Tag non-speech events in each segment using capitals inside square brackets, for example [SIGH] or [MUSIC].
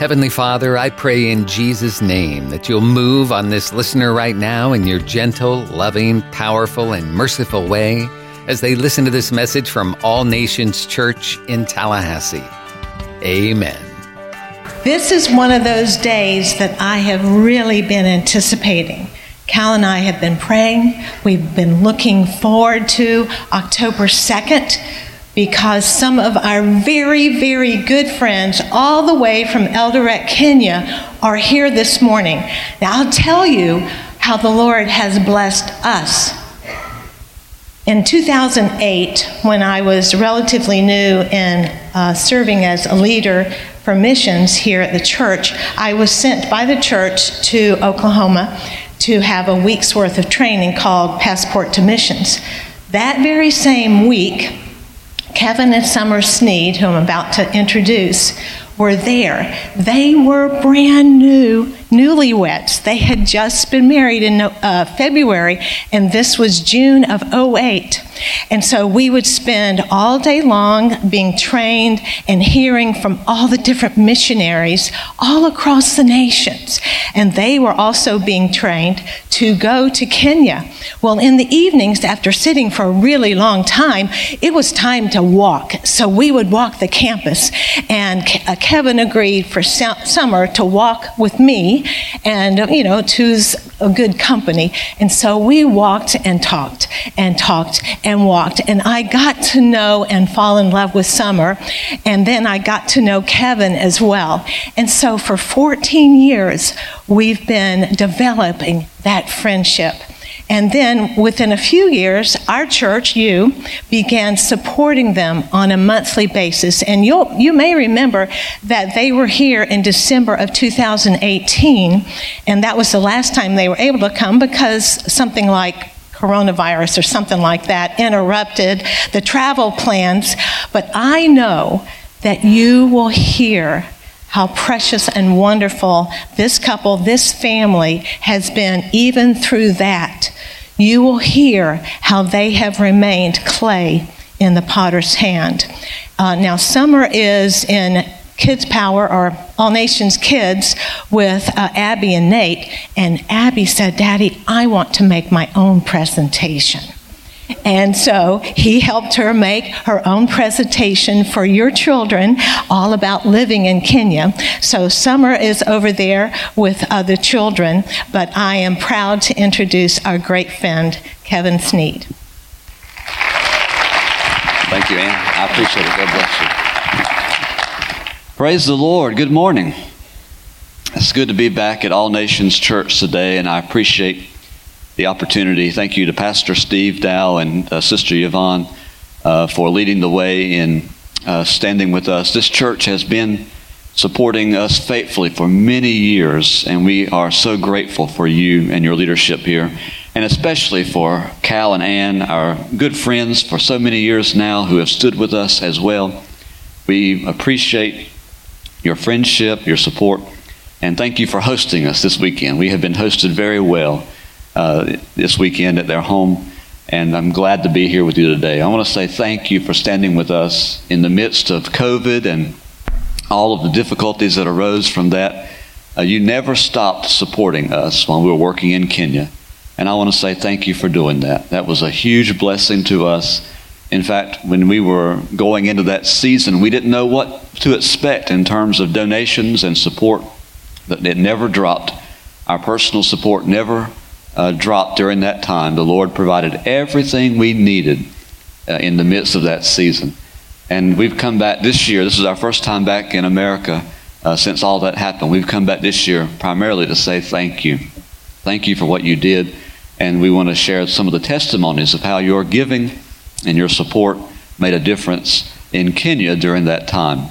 Heavenly Father, I pray in Jesus' name that you'll move on this listener right now in your gentle, loving, powerful, and merciful way as they listen to this message from All Nations Church in Tallahassee. Amen. This is one of those days that I have really been anticipating. Cal and I have been praying. We've been looking forward to October 2nd because some of our very, very good friends, all the way from Eldoret, Kenya, are here this morning. Now, I'll tell you how the Lord has blessed us. In 2008, when I was relatively new in uh, serving as a leader for missions here at the church, I was sent by the church to Oklahoma to have a week's worth of training called Passport to Missions. That very same week, Kevin and Summer Sneed, who I'm about to introduce, were there. They were brand new newlyweds. They had just been married in uh, February, and this was June of 08. And so we would spend all day long being trained and hearing from all the different missionaries all across the nations. And they were also being trained to go to Kenya. Well, in the evenings, after sitting for a really long time, it was time to walk. So we would walk the campus, and uh, Kevin agreed for Summer to walk with me, and, you know, choose a good company. And so we walked and talked and talked and walked. And I got to know and fall in love with Summer. And then I got to know Kevin as well. And so for 14 years, we've been developing that friendship. And then within a few years, our church, you, began supporting them on a monthly basis. And you'll, you may remember that they were here in December of 2018, and that was the last time they were able to come because something like coronavirus or something like that interrupted the travel plans. But I know that you will hear how precious and wonderful this couple, this family has been, even through that. You will hear how they have remained clay in the potter's hand. Uh, now, Summer is in Kids Power or All Nations Kids with uh, Abby and Nate. And Abby said, Daddy, I want to make my own presentation. And so he helped her make her own presentation for your children all about living in Kenya. So Summer is over there with other children, but I am proud to introduce our great friend, Kevin Sneed. Thank you, Ann. I appreciate it. God bless you. Praise the Lord. Good morning. It's good to be back at All Nations Church today, and I appreciate the opportunity. Thank you to Pastor Steve Dow and uh, Sister Yvonne uh, for leading the way in uh, standing with us. This church has been supporting us faithfully for many years, and we are so grateful for you and your leadership here, and especially for Cal and Ann, our good friends for so many years now who have stood with us as well. We appreciate your friendship, your support, and thank you for hosting us this weekend. We have been hosted very well uh, this weekend at their home, and I'm glad to be here with you today. I want to say thank you for standing with us in the midst of COVID and all of the difficulties that arose from that. Uh, you never stopped supporting us while we were working in Kenya, and I want to say thank you for doing that. That was a huge blessing to us in fact, when we were going into that season, we didn't know what to expect in terms of donations and support. But it never dropped. Our personal support never uh, dropped during that time. The Lord provided everything we needed uh, in the midst of that season. And we've come back this year. This is our first time back in America uh, since all that happened. We've come back this year primarily to say thank you. Thank you for what you did. And we want to share some of the testimonies of how your giving and your support made a difference in Kenya during that time.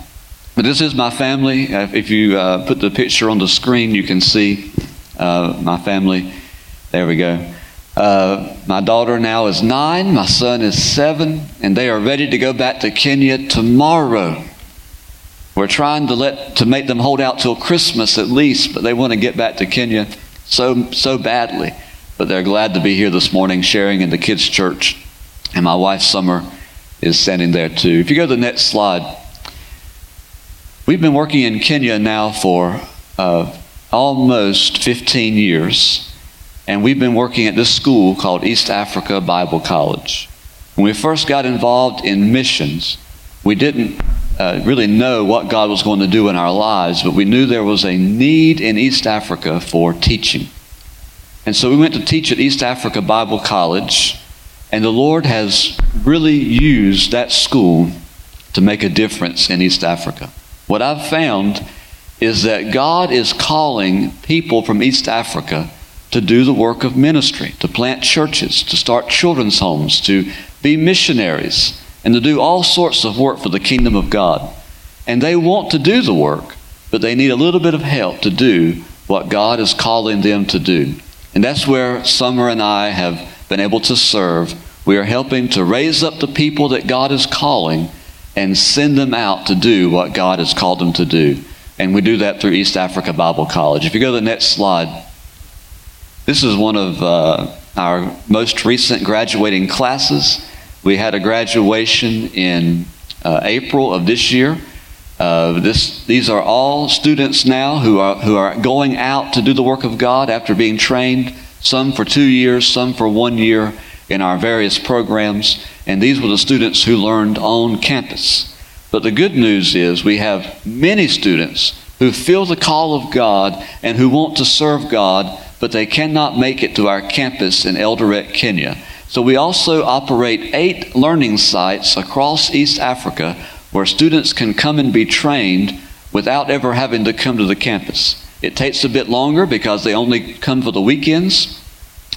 But this is my family. If you uh, put the picture on the screen, you can see uh, my family. There we go. Uh, my daughter now is nine, my son is seven, and they are ready to go back to Kenya tomorrow. We're trying to let to make them hold out till Christmas at least, but they want to get back to Kenya so so badly. But they're glad to be here this morning, sharing in the kids' church and my wife, Summer, is standing there too. If you go to the next slide, We've been working in Kenya now for uh, almost 15 years, and we've been working at this school called East Africa Bible College. When we first got involved in missions, we didn't uh, really know what God was going to do in our lives, but we knew there was a need in East Africa for teaching. And so we went to teach at East Africa Bible College, and the Lord has really used that school to make a difference in East Africa. What I've found is that God is calling people from East Africa to do the work of ministry, to plant churches, to start children's homes, to be missionaries, and to do all sorts of work for the kingdom of God. And they want to do the work, but they need a little bit of help to do what God is calling them to do. And that's where Summer and I have been able to serve. We are helping to raise up the people that God is calling and send them out to do what God has called them to do. And we do that through East Africa Bible College. If you go to the next slide, this is one of uh, our most recent graduating classes. We had a graduation in uh, April of this year. Uh, this, these are all students now who are, who are going out to do the work of God after being trained, some for two years, some for one year in our various programs. And these were the students who learned on campus. But the good news is we have many students who feel the call of God and who want to serve God, but they cannot make it to our campus in Eldoret, Kenya. So we also operate eight learning sites across East Africa where students can come and be trained without ever having to come to the campus. It takes a bit longer because they only come for the weekends,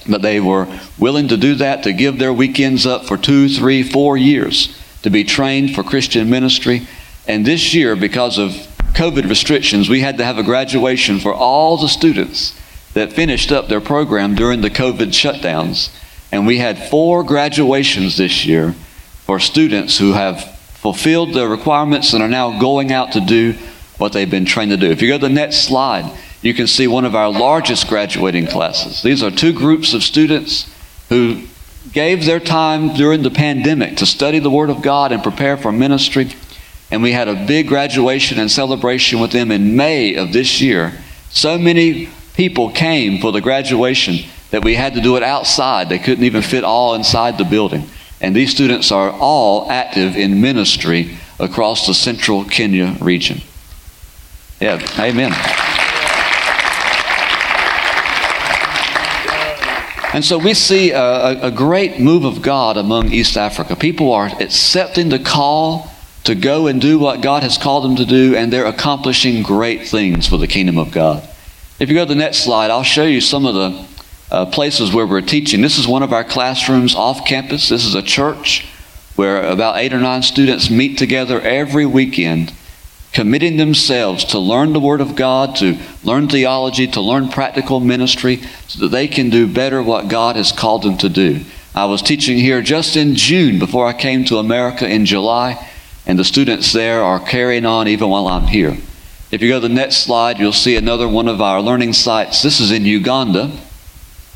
but they were willing to do that, to give their weekends up for two, three, four years to be trained for Christian ministry. And this year, because of COVID restrictions, we had to have a graduation for all the students that finished up their program during the COVID shutdowns. And we had four graduations this year for students who have fulfilled the requirements and are now going out to do what they've been trained to do. If you go to the next slide, you can see one of our largest graduating classes. These are two groups of students who gave their time during the pandemic to study the Word of God and prepare for ministry. And we had a big graduation and celebration with them in May of this year. So many people came for the graduation that we had to do it outside. They couldn't even fit all inside the building. And these students are all active in ministry across the central Kenya region. Yeah, amen. And so we see a, a, great move of God among East Africa. People are accepting the call to go and do what God has called them to do, and they're accomplishing great things for the kingdom of God. If you go to the next slide, I'll show you some of the uh, places where we're teaching. This is one of our classrooms off campus. This is a church where about eight or nine students meet together every weekend, committing themselves to learn the Word of God, to learn theology, to learn practical ministry, so that they can do better what God has called them to do. I was teaching here just in June before I came to America in July, and the students there are carrying on even while I'm here. If you go to the next slide, you'll see another one of our learning sites. This is in Uganda.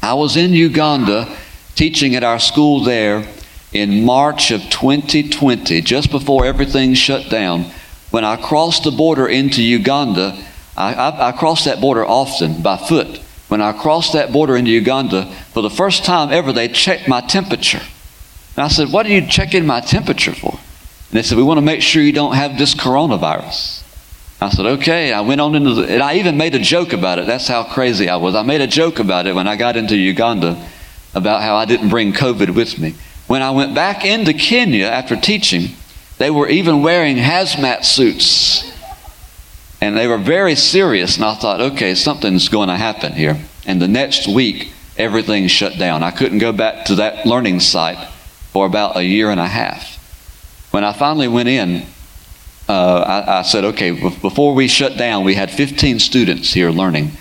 I was in Uganda teaching at our school there in March of 2020, just before everything shut down. When I crossed the border into Uganda, I, I, I crossed that border often by foot. When I crossed that border into Uganda, for the first time ever, they checked my temperature. And I said, What are you checking my temperature for? And they said, We want to make sure you don't have this coronavirus. I said, okay. I went on into the, and I even made a joke about it. That's how crazy I was. I made a joke about it when I got into Uganda about how I didn't bring COVID with me. When I went back into Kenya after teaching, they were even wearing hazmat suits. And they were very serious. And I thought, okay, something's going to happen here. And the next week, everything shut down. I couldn't go back to that learning site for about a year and a half. When I finally went in, uh, I, I, said, okay, before we shut down, we had 15 students here learning.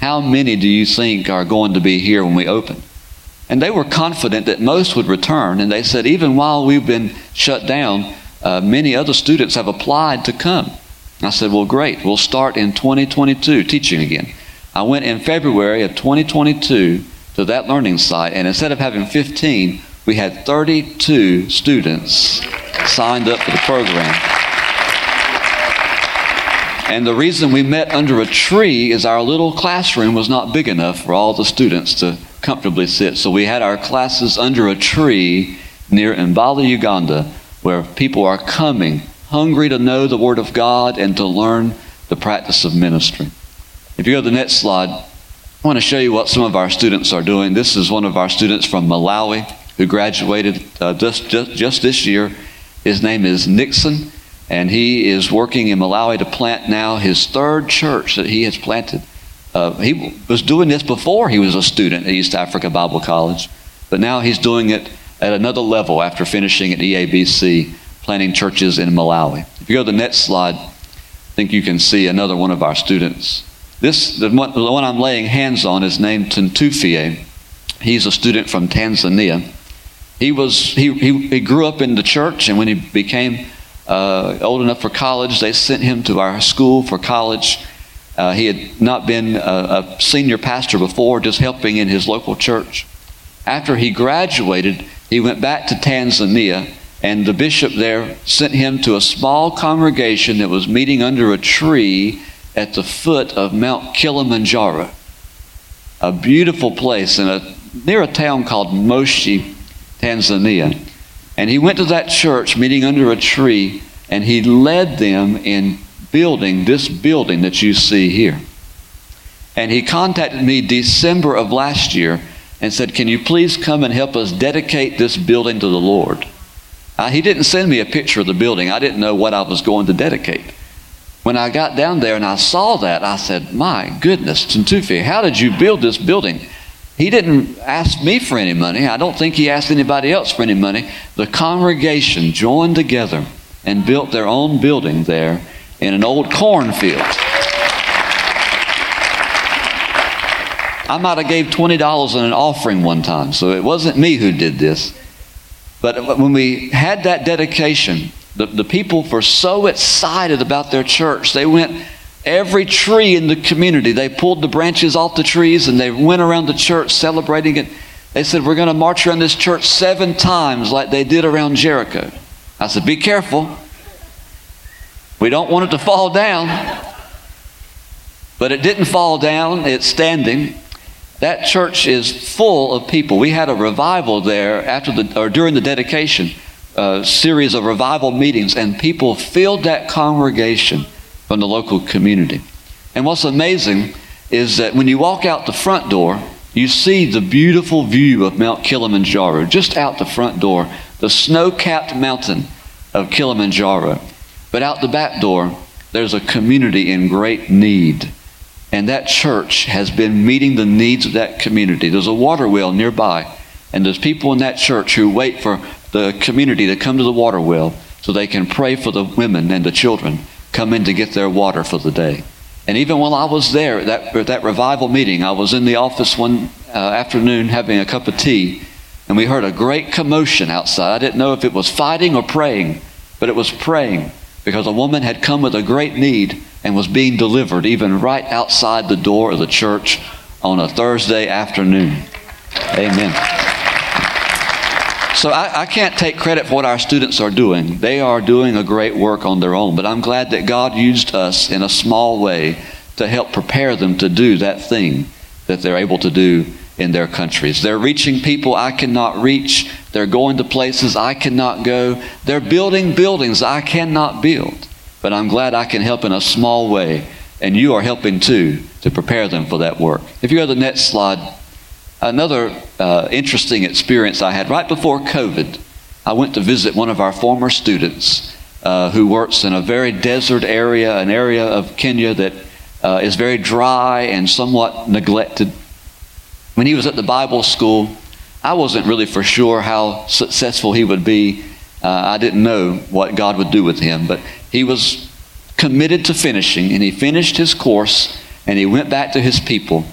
How many do you think are going to be here when we open? And they were confident that most would return. And they said, even while we've been shut down, uh, many other students have applied to come. I said, well, great. We'll start in 2022 teaching again. I went in February of 2022 to that learning site, and instead of having 15, we had 32 students signed up for the program. And the reason we met under a tree is our little classroom was not big enough for all the students to comfortably sit. So we had our classes under a tree near Mbale, Uganda, where people are coming hungry to know the Word of God and to learn the practice of ministry. If you go to the next slide, I want to show you what some of our students are doing. This is one of our students from Malawi who graduated uh, just, just, just this year. His name is Nixon, and he is working in Malawi to plant now his third church that he has planted. Uh, he was doing this before he was a student at East Africa Bible College, but now he's doing it at another level after finishing at EABC, planting churches in Malawi. If you go to the next slide, I think you can see another one of our students. This, the one, the one I'm laying hands on is named Tuntufie. He's a student from Tanzania. He, was, he, he, he grew up in the church, and when he became uh, old enough for college, they sent him to our school for college. Uh, he had not been a, a senior pastor before, just helping in his local church. After he graduated, he went back to Tanzania, and the bishop there sent him to a small congregation that was meeting under a tree at the foot of Mount Kilimanjaro, a beautiful place in a, near a town called Moshi, Tanzania. And he went to that church meeting under a tree, and he led them in building this building that you see here. And he contacted me December of last year and said, Can you please come and help us dedicate this building to the Lord? Uh, he didn't send me a picture of the building. I didn't know what I was going to dedicate. When I got down there and I saw that, I said, My goodness, Tuntufi, how did you build this building? He didn't ask me for any money. I don't think he asked anybody else for any money. The congregation joined together and built their own building there in an old cornfield. I might have gave $20 in an offering one time, so it wasn't me who did this. But when we had that dedication, the, the people were so excited about their church. They went every tree in the community. They pulled the branches off the trees and they went around the church celebrating it. They said, We're going to march around this church seven times like they did around Jericho. I said, Be careful. We don't want it to fall down. But it didn't fall down, it's standing. That church is full of people. We had a revival there after the or during the dedication uh, series of revival meetings, and people filled that congregation from the local community. And what's amazing is that when you walk out the front door, you see the beautiful view of Mount Kilimanjaro just out the front door, the snow capped mountain of Kilimanjaro. But out the back door, there's a community in great need. And that church has been meeting the needs of that community. There's a water well nearby, and there's people in that church who wait for the community to come to the water well so they can pray for the women and the children come in to get their water for the day. And even while I was there at that, that revival meeting, I was in the office one uh, afternoon having a cup of tea, and we heard a great commotion outside. I didn't know if it was fighting or praying, but it was praying because a woman had come with a great need and was being delivered even right outside the door of the church on a Thursday afternoon. Amen. So I, I, can't take credit for what our students are doing. They are doing a great work on their own. But I'm glad that God used us in a small way to help prepare them to do that thing that they're able to do in their countries. They're reaching people I cannot reach. They're going to places I cannot go. They're building buildings I cannot build. But I'm glad I can help in a small way. And you are helping too to prepare them for that work. If you go to the next slide, Another uh, interesting experience I had right before COVID, I went to visit one of our former students uh, who works in a very desert area, an area of Kenya that uh, is very dry and somewhat neglected. When he was at the Bible school, I wasn't really for sure how successful he would be. Uh, I didn't know what God would do with him, but he was committed to finishing, and he finished his course, and he went back to his people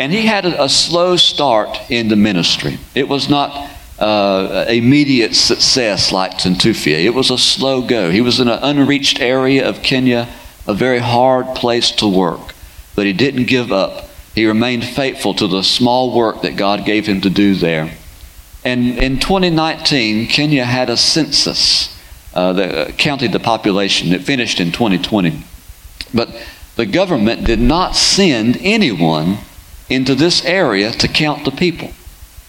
and he had a, a slow start in the ministry. It was not uh, immediate success like Tentufia. It was a slow go. He was in an unreached area of Kenya, a very hard place to work. But he didn't give up. He remained faithful to the small work that God gave him to do there. And in 2019, Kenya had a census uh, that counted the population. It finished in 2020. But the government did not send anyone into this area to count the people.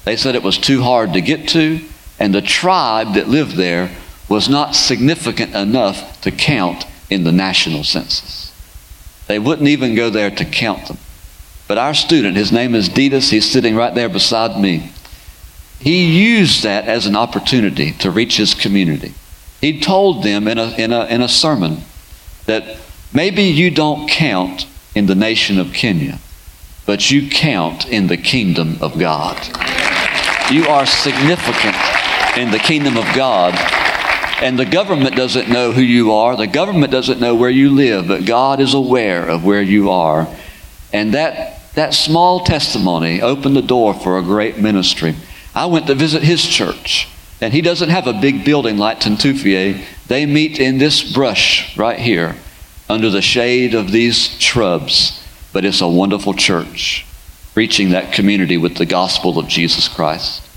They said it was too hard to get to, and the tribe that lived there was not significant enough to count in the national census. They wouldn't even go there to count them. But our student, his name is Ditas, he's sitting right there beside me. He used that as an opportunity to reach his community. He told them in a, in a, in a sermon that maybe you don't count in the nation of Kenya, but you count in the kingdom of God. You are significant in the kingdom of God. And the government doesn't know who you are. The government doesn't know where you live, but God is aware of where you are. And that, that small testimony opened the door for a great ministry. I went to visit his church, and he doesn't have a big building like Tentufie. They meet in this brush right here under the shade of these shrubs, but it's a wonderful church reaching that community with the gospel of Jesus Christ.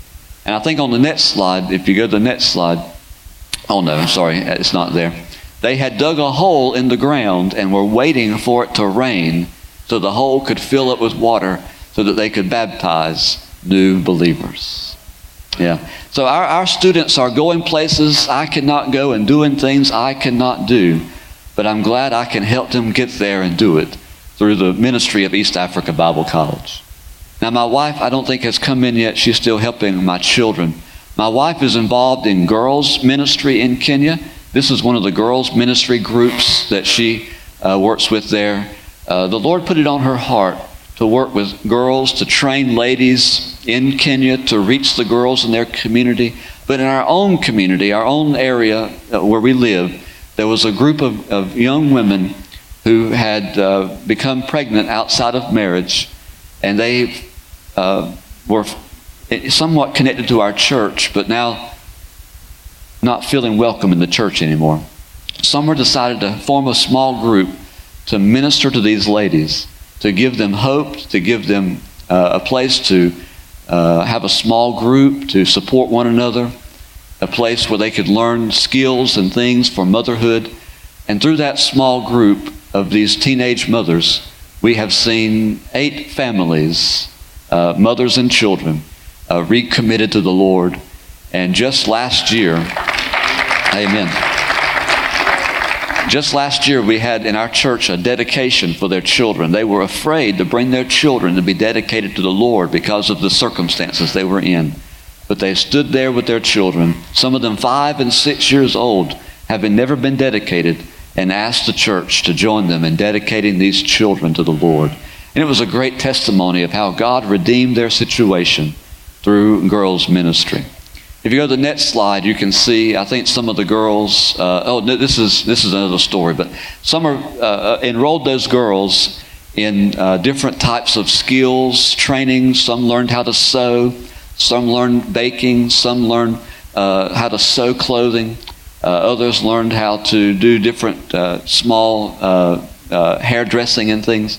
And I think on the next slide, if you go to the next slide, oh no, I'm sorry, it's not there. They had dug a hole in the ground and were waiting for it to rain so the hole could fill up with water so that they could baptize new believers. Yeah. So our, our students are going places I cannot go and doing things I cannot do, but I'm glad I can help them get there and do it through the ministry of East Africa Bible College. Now, my wife, I don't think has come in yet. She's still helping my children. My wife is involved in girls' ministry in Kenya. This is one of the girls' ministry groups that she uh, works with there. Uh, the Lord put it on her heart to work with girls, to train ladies in Kenya to reach the girls in their community. But in our own community, our own area uh, where we live, there was a group of, of young women who had uh, become pregnant outside of marriage, and they uh, were somewhat connected to our church, but now not feeling welcome in the church anymore. Some decided to form a small group to minister to these ladies to give them hope, to give them uh, a place to uh, have a small group, to support one another, a place where they could learn skills and things for motherhood. And through that small group of these teenage mothers, we have seen eight families, uh, mothers and children, uh, recommitted to the Lord. And just last year, amen. Just last year, we had in our church a dedication for their children. They were afraid to bring their children to be dedicated to the Lord because of the circumstances they were in. But they stood there with their children, some of them five and six years old, having never been dedicated, and asked the church to join them in dedicating these children to the Lord. And it was a great testimony of how God redeemed their situation through girls' ministry. If you go to the next slide, you can see, I think some of the girls, uh, oh, this is, this is another story, but some are uh, uh, enrolled those girls in uh, different types of skills, training. Some learned how to sew, some learned baking, some learned uh, how to sew clothing. Uh, others learned how to do different uh, small uh, uh, hairdressing and things.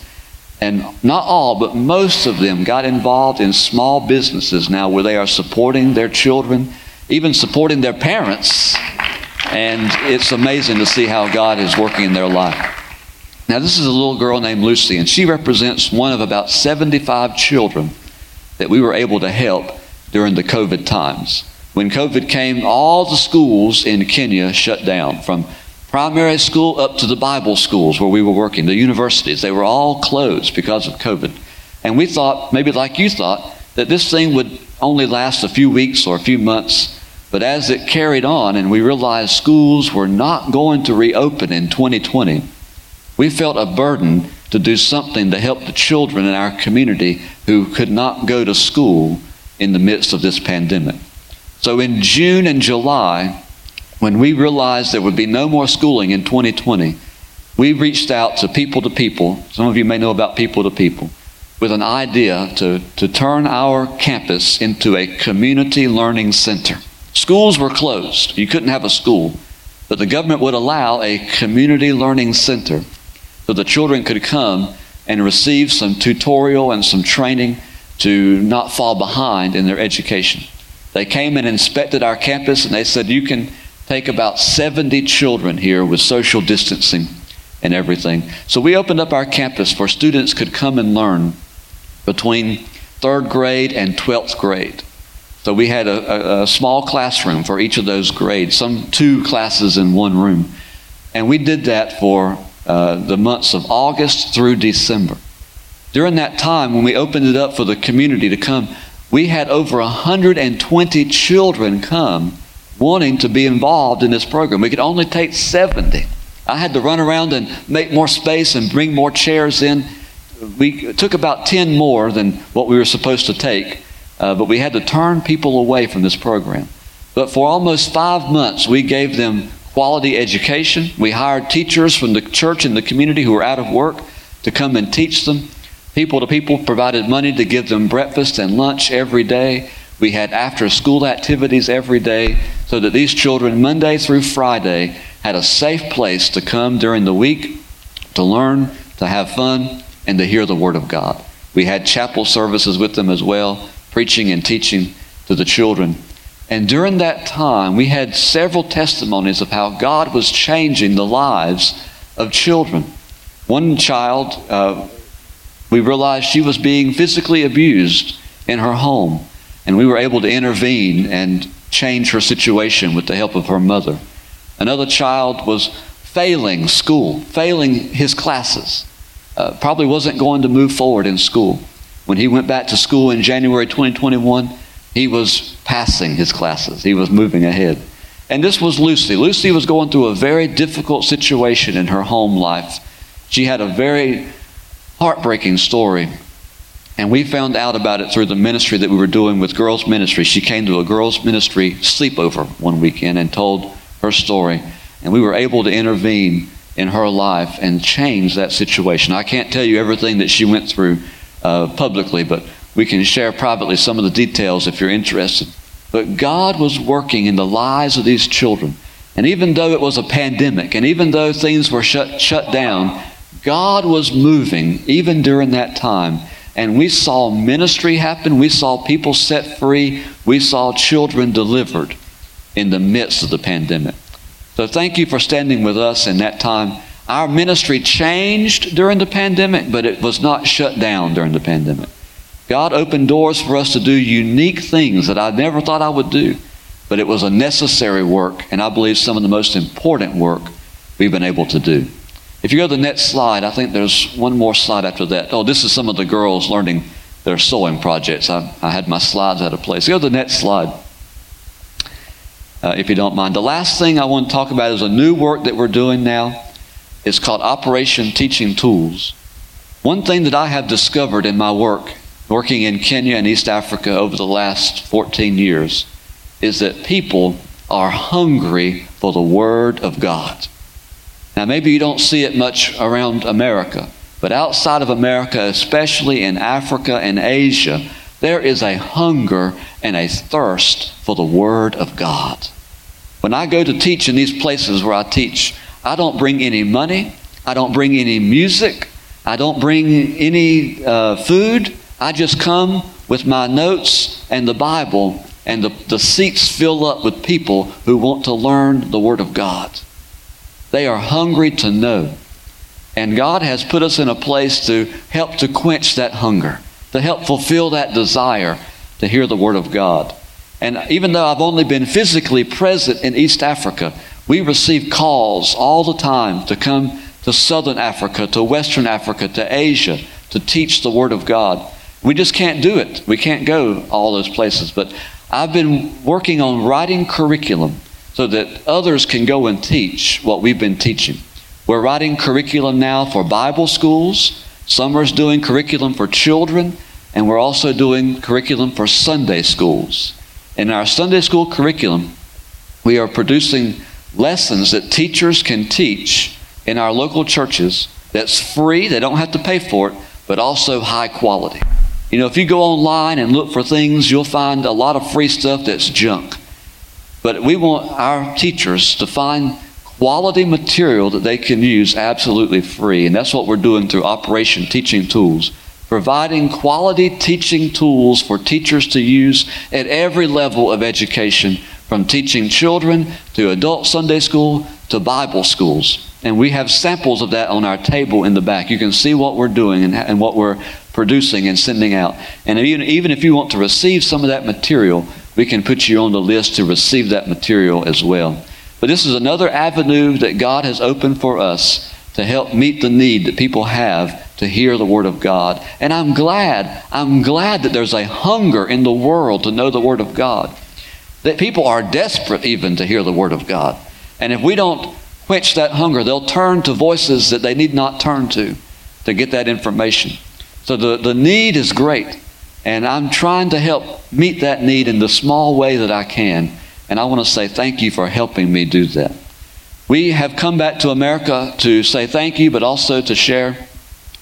And not all, but most of them got involved in small businesses now where they are supporting their children, even supporting their parents. And it's amazing to see how God is working in their life. Now, this is a little girl named Lucy, and she represents one of about 75 children that we were able to help during the COVID times. When COVID came, all the schools in Kenya shut down from primary school up to the Bible schools where we were working, the universities, they were all closed because of COVID. And we thought, maybe like you thought, that this thing would only last a few weeks or a few months. But as it carried on and we realized schools were not going to reopen in 2020, we felt a burden to do something to help the children in our community who could not go to school in the midst of this pandemic. So in June and July, when we realized there would be no more schooling in 2020, we reached out to people to people. Some of you may know about people to people with an idea to, to turn our campus into a community learning center. Schools were closed. You couldn't have a school. But the government would allow a community learning center so the children could come and receive some tutorial and some training to not fall behind in their education. They came and inspected our campus and they said, You can take about 70 children here with social distancing, and everything. So we opened up our campus where students could come and learn between third grade and 12th grade. So we had a, a, a, small classroom for each of those grades, some two classes in one room. And we did that for uh, the months of August through December. During that time, when we opened it up for the community to come, we had over 120 children come wanting to be involved in this program. We could only take 70. I had to run around and make more space and bring more chairs in. We took about 10 more than what we were supposed to take, uh, but we had to turn people away from this program. But for almost five months, we gave them quality education. We hired teachers from the church and the community who were out of work to come and teach them. People to people provided money to give them breakfast and lunch every day. We had after school activities every day so that these children, Monday through Friday, had a safe place to come during the week to learn, to have fun, and to hear the Word of God. We had chapel services with them as well, preaching and teaching to the children. And during that time, we had several testimonies of how God was changing the lives of children. One child, uh, we realized she was being physically abused in her home. And we were able to intervene and change her situation with the help of her mother. Another child was failing school, failing his classes. Uh, probably wasn't going to move forward in school. When he went back to school in January 2021, he was passing his classes, he was moving ahead. And this was Lucy. Lucy was going through a very difficult situation in her home life. She had a very heartbreaking story and we found out about it through the ministry that we were doing with girls' ministry. She came to a girls' ministry sleepover one weekend and told her story. And we were able to intervene in her life and change that situation. I can't tell you everything that she went through uh, publicly, but we can share privately some of the details if you're interested. But God was working in the lives of these children. And even though it was a pandemic, and even though things were shut, shut down, God was moving even during that time and we saw ministry happen. We saw people set free. We saw children delivered in the midst of the pandemic. So thank you for standing with us in that time. Our ministry changed during the pandemic, but it was not shut down during the pandemic. God opened doors for us to do unique things that I never thought I would do, but it was a necessary work, and I believe some of the most important work we've been able to do. If you go to the next slide, I think there's one more slide after that. Oh, this is some of the girls learning their sewing projects. I, I had my slides out of place. Go to the next slide, uh, if you don't mind. The last thing I want to talk about is a new work that we're doing now. It's called Operation Teaching Tools. One thing that I have discovered in my work, working in Kenya and East Africa over the last 14 years, is that people are hungry for the Word of God. Now, maybe you don't see it much around America, but outside of America, especially in Africa and Asia, there is a hunger and a thirst for the Word of God. When I go to teach in these places where I teach, I don't bring any money, I don't bring any music, I don't bring any uh, food. I just come with my notes and the Bible, and the, the seats fill up with people who want to learn the Word of God. They are hungry to know. And God has put us in a place to help to quench that hunger, to help fulfill that desire to hear the Word of God. And even though I've only been physically present in East Africa, we receive calls all the time to come to Southern Africa, to Western Africa, to Asia to teach the Word of God. We just can't do it. We can't go all those places. But I've been working on writing curriculum so that others can go and teach what we've been teaching. We're writing curriculum now for Bible schools. Summer's doing curriculum for children, and we're also doing curriculum for Sunday schools. In our Sunday school curriculum, we are producing lessons that teachers can teach in our local churches that's free, they don't have to pay for it, but also high quality. You know, if you go online and look for things, you'll find a lot of free stuff that's junk. But we want our teachers to find quality material that they can use absolutely free. And that's what we're doing through Operation Teaching Tools. Providing quality teaching tools for teachers to use at every level of education, from teaching children to adult Sunday school to Bible schools. And we have samples of that on our table in the back. You can see what we're doing and, and what we're producing and sending out. And even, even if you want to receive some of that material, we can put you on the list to receive that material as well. But this is another avenue that God has opened for us to help meet the need that people have to hear the Word of God. And I'm glad, I'm glad that there's a hunger in the world to know the Word of God. That people are desperate even to hear the Word of God. And if we don't quench that hunger, they'll turn to voices that they need not turn to to get that information. So the, the need is great. And I'm trying to help meet that need in the small way that I can. And I want to say thank you for helping me do that. We have come back to America to say thank you, but also to share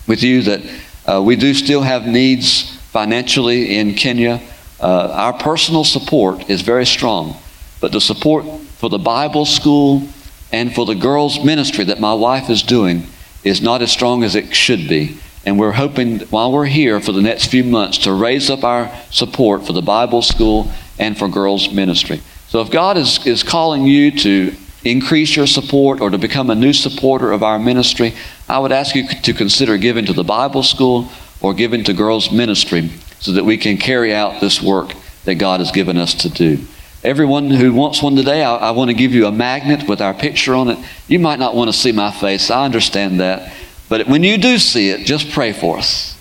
with you that uh, we do still have needs financially in Kenya. Uh, our personal support is very strong, but the support for the Bible school and for the girls' ministry that my wife is doing is not as strong as it should be. And we're hoping while we're here for the next few months to raise up our support for the Bible school and for girls' ministry. So if God is, is calling you to increase your support or to become a new supporter of our ministry, I would ask you to consider giving to the Bible school or giving to girls' ministry so that we can carry out this work that God has given us to do. Everyone who wants one today, I, I, want to give you a magnet with our picture on it. You might not want to see my face. I understand that. But when you do see it, just pray for us.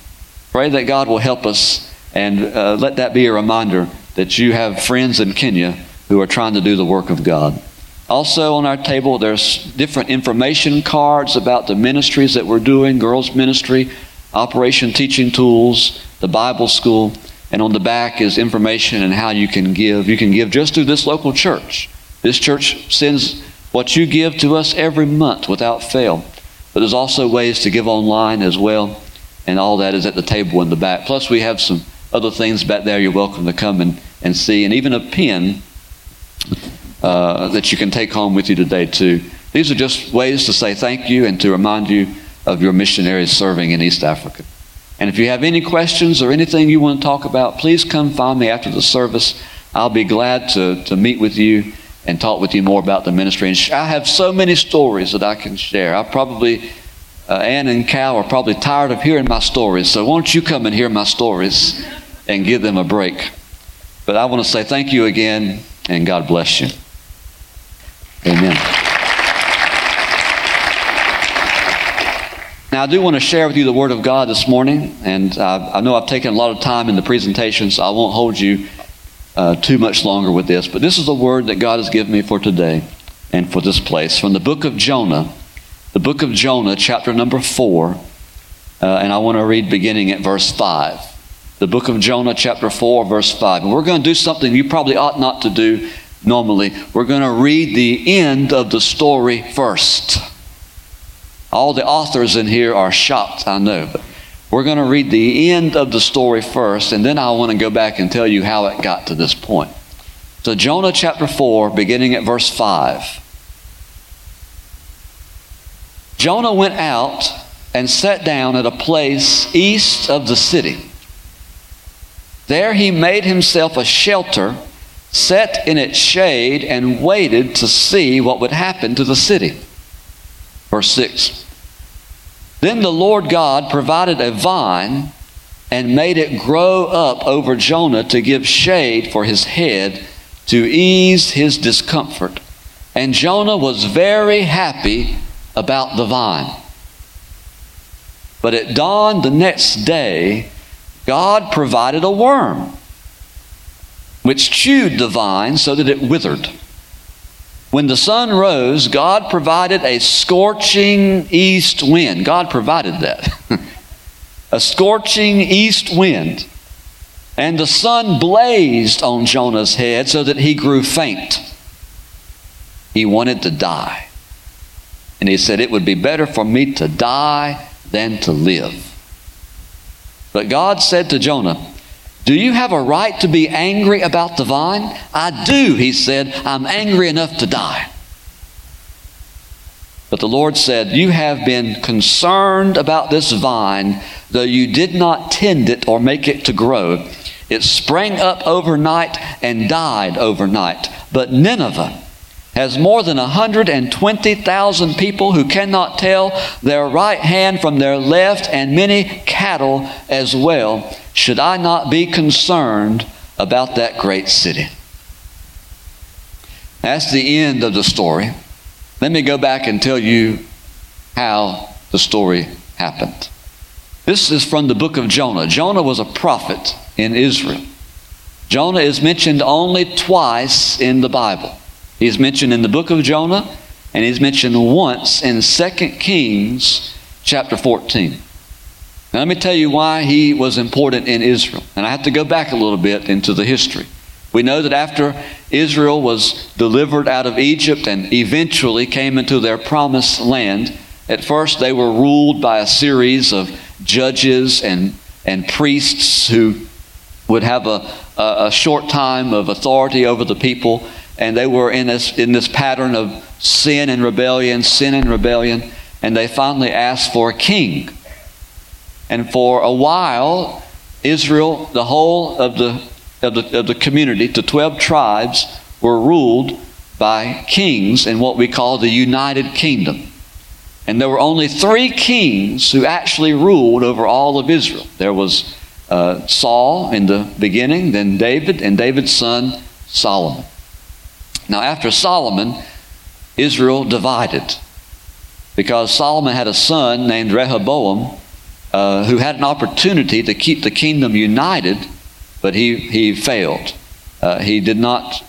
Pray that God will help us and uh, let that be a reminder that you have friends in Kenya who are trying to do the work of God. Also on our table, there's different information cards about the ministries that we're doing girls' ministry, Operation Teaching Tools, the Bible School. And on the back is information and how you can give. You can give just through this local church. This church sends what you give to us every month without fail. But there's also ways to give online as well. And all that is at the table in the back. Plus, we have some other things back there you're welcome to come and, and see. And even a pen uh, that you can take home with you today, too. These are just ways to say thank you and to remind you of your missionaries serving in East Africa. And if you have any questions or anything you want to talk about, please come find me after the service. I'll be glad to, to meet with you and talk with you more about the ministry. And I have so many stories that I can share. I probably, uh, Ann and Cal are probably tired of hearing my stories. So won't you come and hear my stories and give them a break? But I want to say thank you again and God bless you. Amen. Now, I do want to share with you the Word of God this morning, and uh, I know I've taken a lot of time in the presentation, so I won't hold you uh, too much longer with this. But this is the Word that God has given me for today and for this place. From the book of Jonah, the book of Jonah, chapter number 4, uh, and I want to read beginning at verse 5. The book of Jonah, chapter 4, verse 5. And we're going to do something you probably ought not to do normally. We're going to read the end of the story first. All the authors in here are shocked, I know. But we're going to read the end of the story first, and then I want to go back and tell you how it got to this point. So, Jonah chapter 4, beginning at verse 5. Jonah went out and sat down at a place east of the city. There he made himself a shelter, sat in its shade, and waited to see what would happen to the city. Verse 6 then the Lord God provided a vine and made it grow up over Jonah to give shade for his head to ease his discomfort. And Jonah was very happy about the vine. But at dawn the next day, God provided a worm which chewed the vine so that it withered. When the sun rose, God provided a scorching east wind. God provided that. [LAUGHS] a scorching east wind. And the sun blazed on Jonah's head so that he grew faint. He wanted to die. And he said, It would be better for me to die than to live. But God said to Jonah, do you have a right to be angry about the vine? I do, he said. I'm angry enough to die. But the Lord said, You have been concerned about this vine, though you did not tend it or make it to grow. It sprang up overnight and died overnight. But Nineveh has more than 120,000 people who cannot tell their right hand from their left, and many cattle as well. Should I not be concerned about that great city? That's the end of the story. Let me go back and tell you how the story happened. This is from the book of Jonah. Jonah was a prophet in Israel. Jonah is mentioned only twice in the Bible. He's mentioned in the book of Jonah, and he's mentioned once in 2 Kings chapter 14. Now, let me tell you why he was important in Israel. And I have to go back a little bit into the history. We know that after Israel was delivered out of Egypt and eventually came into their promised land, at first they were ruled by a series of judges and, and priests who would have a, a, a short time of authority over the people and they were in this, in this pattern of sin and rebellion, sin and rebellion, and they finally asked for a king. And for a while, Israel, the whole of the, of the, of the community, the 12 tribes, were ruled by kings in what we call the United Kingdom. And there were only three kings who actually ruled over all of Israel. There was uh, Saul in the beginning, then David, and David's son Solomon. Now, after Solomon, Israel divided because Solomon had a son named Rehoboam uh, who had an opportunity to keep the kingdom united, but he, he failed. Uh, he did not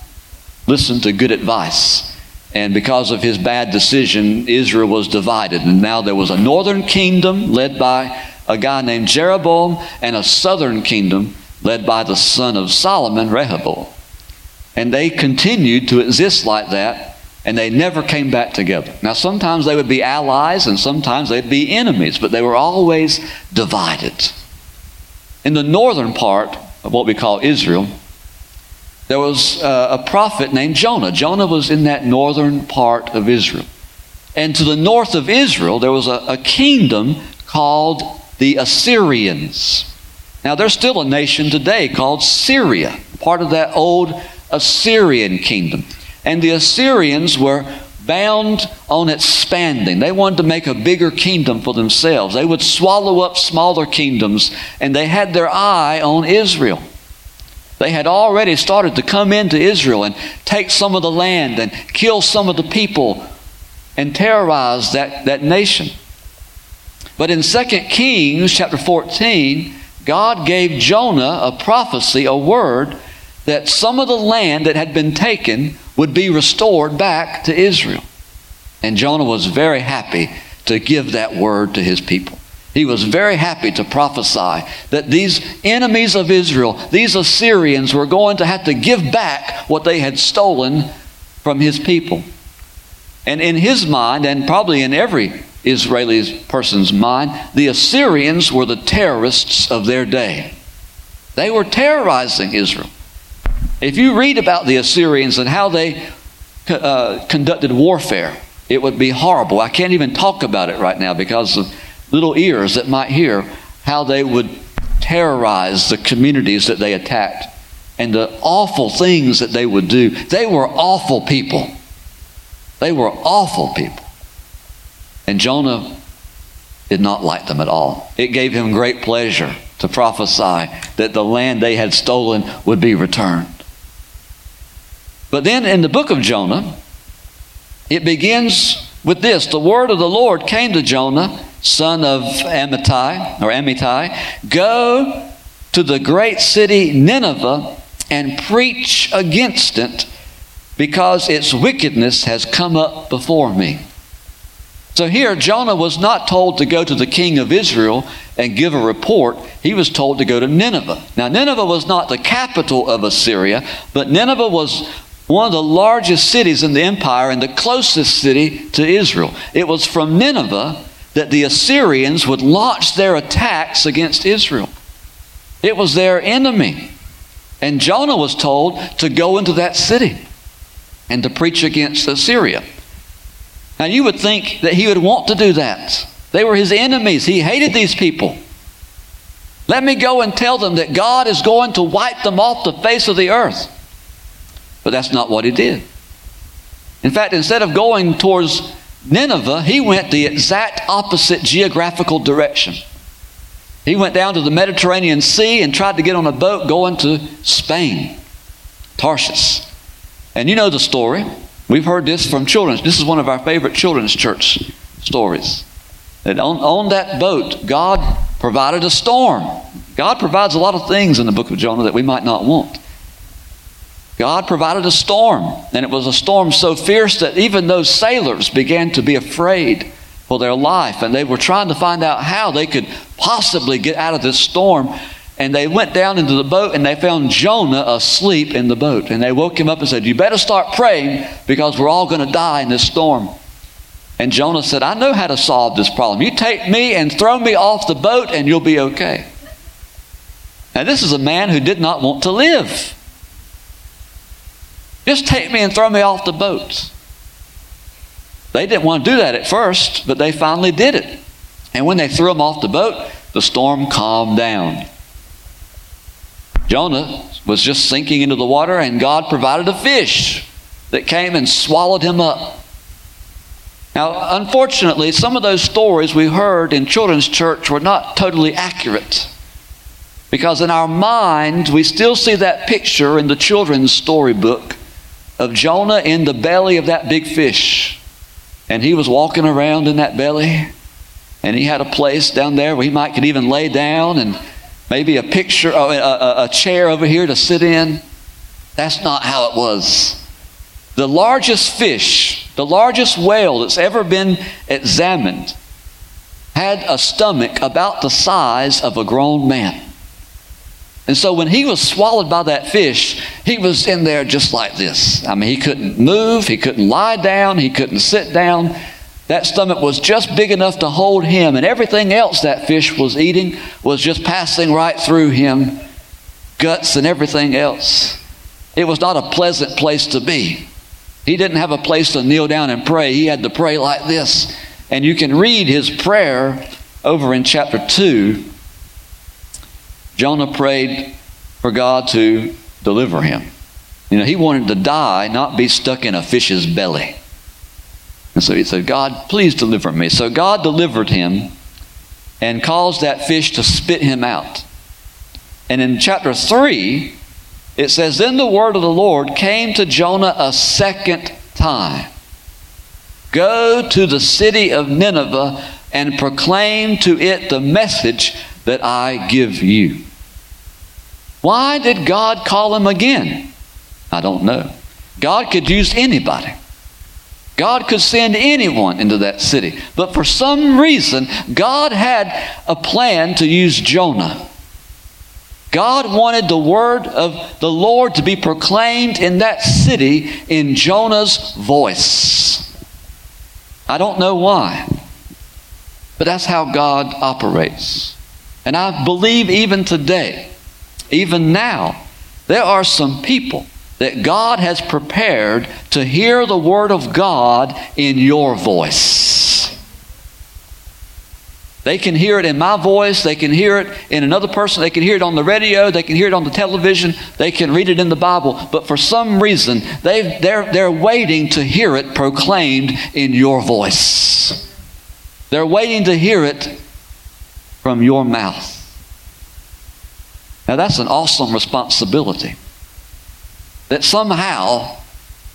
listen to good advice. And because of his bad decision, Israel was divided. And now there was a northern kingdom led by a guy named Jeroboam and a southern kingdom led by the son of Solomon, Rehoboam. And they continued to exist like that, and they never came back together. Now, sometimes they would be allies, and sometimes they'd be enemies, but they were always divided. In the northern part of what we call Israel, there was uh, a prophet named Jonah. Jonah was in that northern part of Israel. And to the north of Israel, there was a, a kingdom called the Assyrians. Now, there's still a nation today called Syria, part of that old Assyrian kingdom. And the Assyrians were bound on expanding. They wanted to make a bigger kingdom for themselves. They would swallow up smaller kingdoms, and they had their eye on Israel. They had already started to come into Israel and take some of the land and kill some of the people and terrorize that, that nation. But in 2 Kings chapter 14, God gave Jonah a prophecy, a word, that some of the land that had been taken would be restored back to Israel. And Jonah was very happy to give that word to his people. He was very happy to prophesy that these enemies of Israel, these Assyrians, were going to have to give back what they had stolen from his people. And in his mind, and probably in every Israeli person's mind, the Assyrians were the terrorists of their day. They were terrorizing Israel. If you read about the Assyrians and how they uh, conducted warfare, it would be horrible. I can't even talk about it right now because of little ears that might hear how they would terrorize the communities that they attacked and the awful things that they would do. They were awful people. They were awful people. And Jonah did not like them at all. It gave him great pleasure to prophesy that the land they had stolen would be returned. But then in the book of Jonah, it begins with this The word of the Lord came to Jonah, son of Amittai, or Amittai, go to the great city Nineveh and preach against it because its wickedness has come up before me. So here, Jonah was not told to go to the king of Israel and give a report. He was told to go to Nineveh. Now, Nineveh was not the capital of Assyria, but Nineveh was one of the largest cities in the empire and the closest city to Israel. It was from Nineveh that the Assyrians would launch their attacks against Israel. It was their enemy. And Jonah was told to go into that city and to preach against Assyria. Now you would think that he would want to do that. They were his enemies. He hated these people. Let me go and tell them that God is going to wipe them off the face of the earth. But that's not what he did. In fact, instead of going towards Nineveh, he went the exact opposite geographical direction. He went down to the Mediterranean Sea and tried to get on a boat going to Spain, Tarshish. And you know the story. We've heard this from children. This is one of our favorite children's church stories. That on, on that boat, God provided a storm. God provides a lot of things in the book of Jonah that we might not want. God provided a storm, and it was a storm so fierce that even those sailors began to be afraid for their life, and they were trying to find out how they could possibly get out of this storm. And they went down into the boat and they found Jonah asleep in the boat. And they woke him up and said, You better start praying because we're all going to die in this storm. And Jonah said, I know how to solve this problem. You take me and throw me off the boat and you'll be okay. Now, this is a man who did not want to live. Just take me and throw me off the boat. They didn't want to do that at first, but they finally did it. And when they threw him off the boat, the storm calmed down. Jonah was just sinking into the water, and God provided a fish that came and swallowed him up. Now, unfortunately, some of those stories we heard in children's church were not totally accurate. Because in our mind, we still see that picture in the children's storybook of Jonah in the belly of that big fish. And he was walking around in that belly. And he had a place down there where he might could even lay down and maybe a picture, uh, a, a, a chair over here to sit in. That's not how it was. The largest fish, the largest whale that's ever been examined, had a stomach about the size of a grown man. And so when he was swallowed by that fish, he was in there just like this. I mean, he couldn't move, he couldn't lie down, he couldn't sit down. That stomach was just big enough to hold him, and everything else that fish was eating was just passing right through him guts and everything else. It was not a pleasant place to be. He didn't have a place to kneel down and pray. He had to pray like this. And you can read his prayer over in chapter 2 Jonah prayed for God to deliver him. You know, he wanted to die, not be stuck in a fish's belly. And so he said, God, please deliver me. So God delivered him and caused that fish to spit him out. And in chapter 3, it says, Then the word of the Lord came to Jonah a second time Go to the city of Nineveh and proclaim to it the message that I give you. Why did God call him again? I don't know. God could use anybody. God could send anyone into that city. But for some reason, God had a plan to use Jonah. God wanted the word of the Lord to be proclaimed in that city in Jonah's voice. I don't know why, but that's how God operates. And I believe even today, even now, there are some people that God has prepared to hear the Word of God in your voice. They can hear it in my voice. They can hear it in another person. They can hear it on the radio. They can hear it on the television. They can read it in the Bible. But for some reason, they they're, they're waiting to hear it proclaimed in your voice. They're waiting to hear it from your mouth. Now, that's an awesome responsibility. That somehow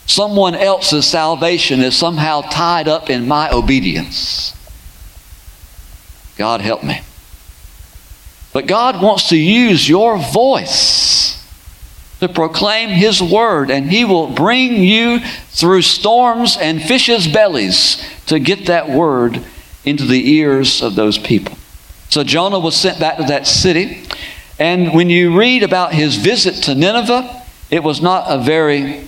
someone else's salvation is somehow tied up in my obedience. God help me. But God wants to use your voice to proclaim His word, and He will bring you through storms and fishes' bellies to get that word into the ears of those people. So Jonah was sent back to that city. And when you read about his visit to Nineveh, it was not a very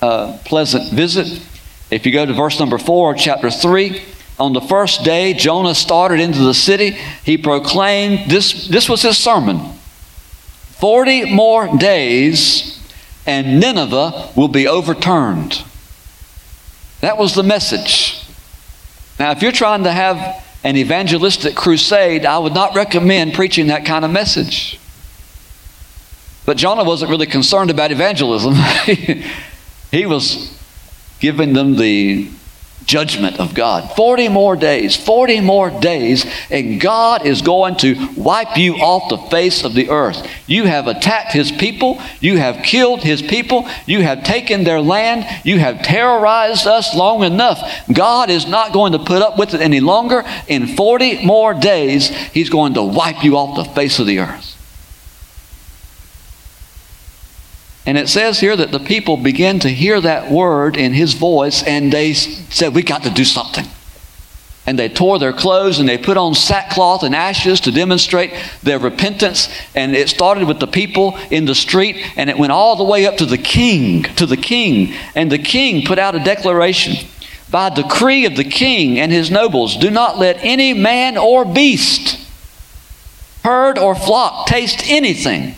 uh, pleasant visit. If you go to verse number 4, chapter 3, on the first day Jonah started into the city, he proclaimed this, this was his sermon 40 more days, and Nineveh will be overturned. That was the message. Now, if you're trying to have an evangelistic crusade, I would not recommend preaching that kind of message. But Jonah wasn't really concerned about evangelism. [LAUGHS] he was giving them the judgment of God. 40 more days, 40 more days, and God is going to wipe you off the face of the earth. You have attacked his people, you have killed his people, you have taken their land, you have terrorized us long enough. God is not going to put up with it any longer. In 40 more days, he's going to wipe you off the face of the earth. And it says here that the people began to hear that word in his voice and they said, We got to do something. And they tore their clothes and they put on sackcloth and ashes to demonstrate their repentance. And it started with the people in the street and it went all the way up to the king, to the king. And the king put out a declaration by decree of the king and his nobles do not let any man or beast, herd or flock taste anything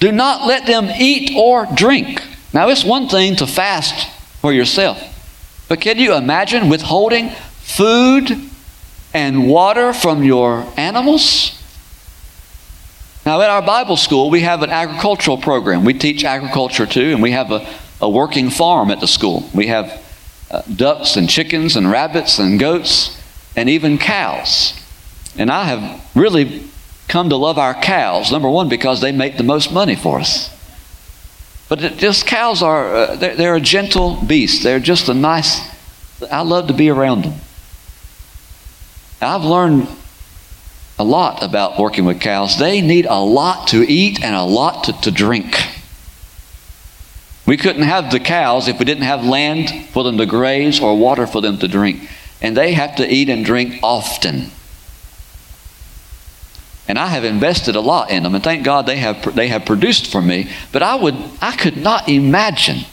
do not let them eat or drink. Now, it's one thing to fast for yourself, but can you imagine withholding food and water from your animals? Now, at our Bible school, we have an agricultural program. We teach agriculture too, and we have a, a working farm at the school. We have uh, ducks and chickens and rabbits and goats and even cows. And I have really come to love our cows. Number one, because they make the most money for us. But it, just cows are, uh, they're, they're a gentle beast. They're just a nice, I love to be around them. I've learned a lot about working with cows. They need a lot to eat and a lot to, to drink. We couldn't have the cows if we didn't have land for them to graze or water for them to drink. And they have to eat and drink often. And I have invested a lot in them, and thank God they have, they have produced for me. But I, would, I could not imagine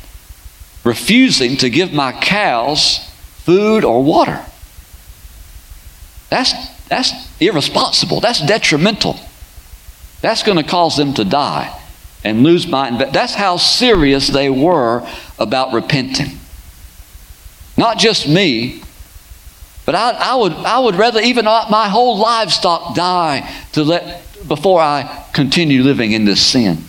refusing to give my cows food or water. That's, that's irresponsible. That's detrimental. That's going to cause them to die and lose my. That's how serious they were about repenting. Not just me, but I, I, would, I would rather even my whole livestock die to let, before I continue living in this sin.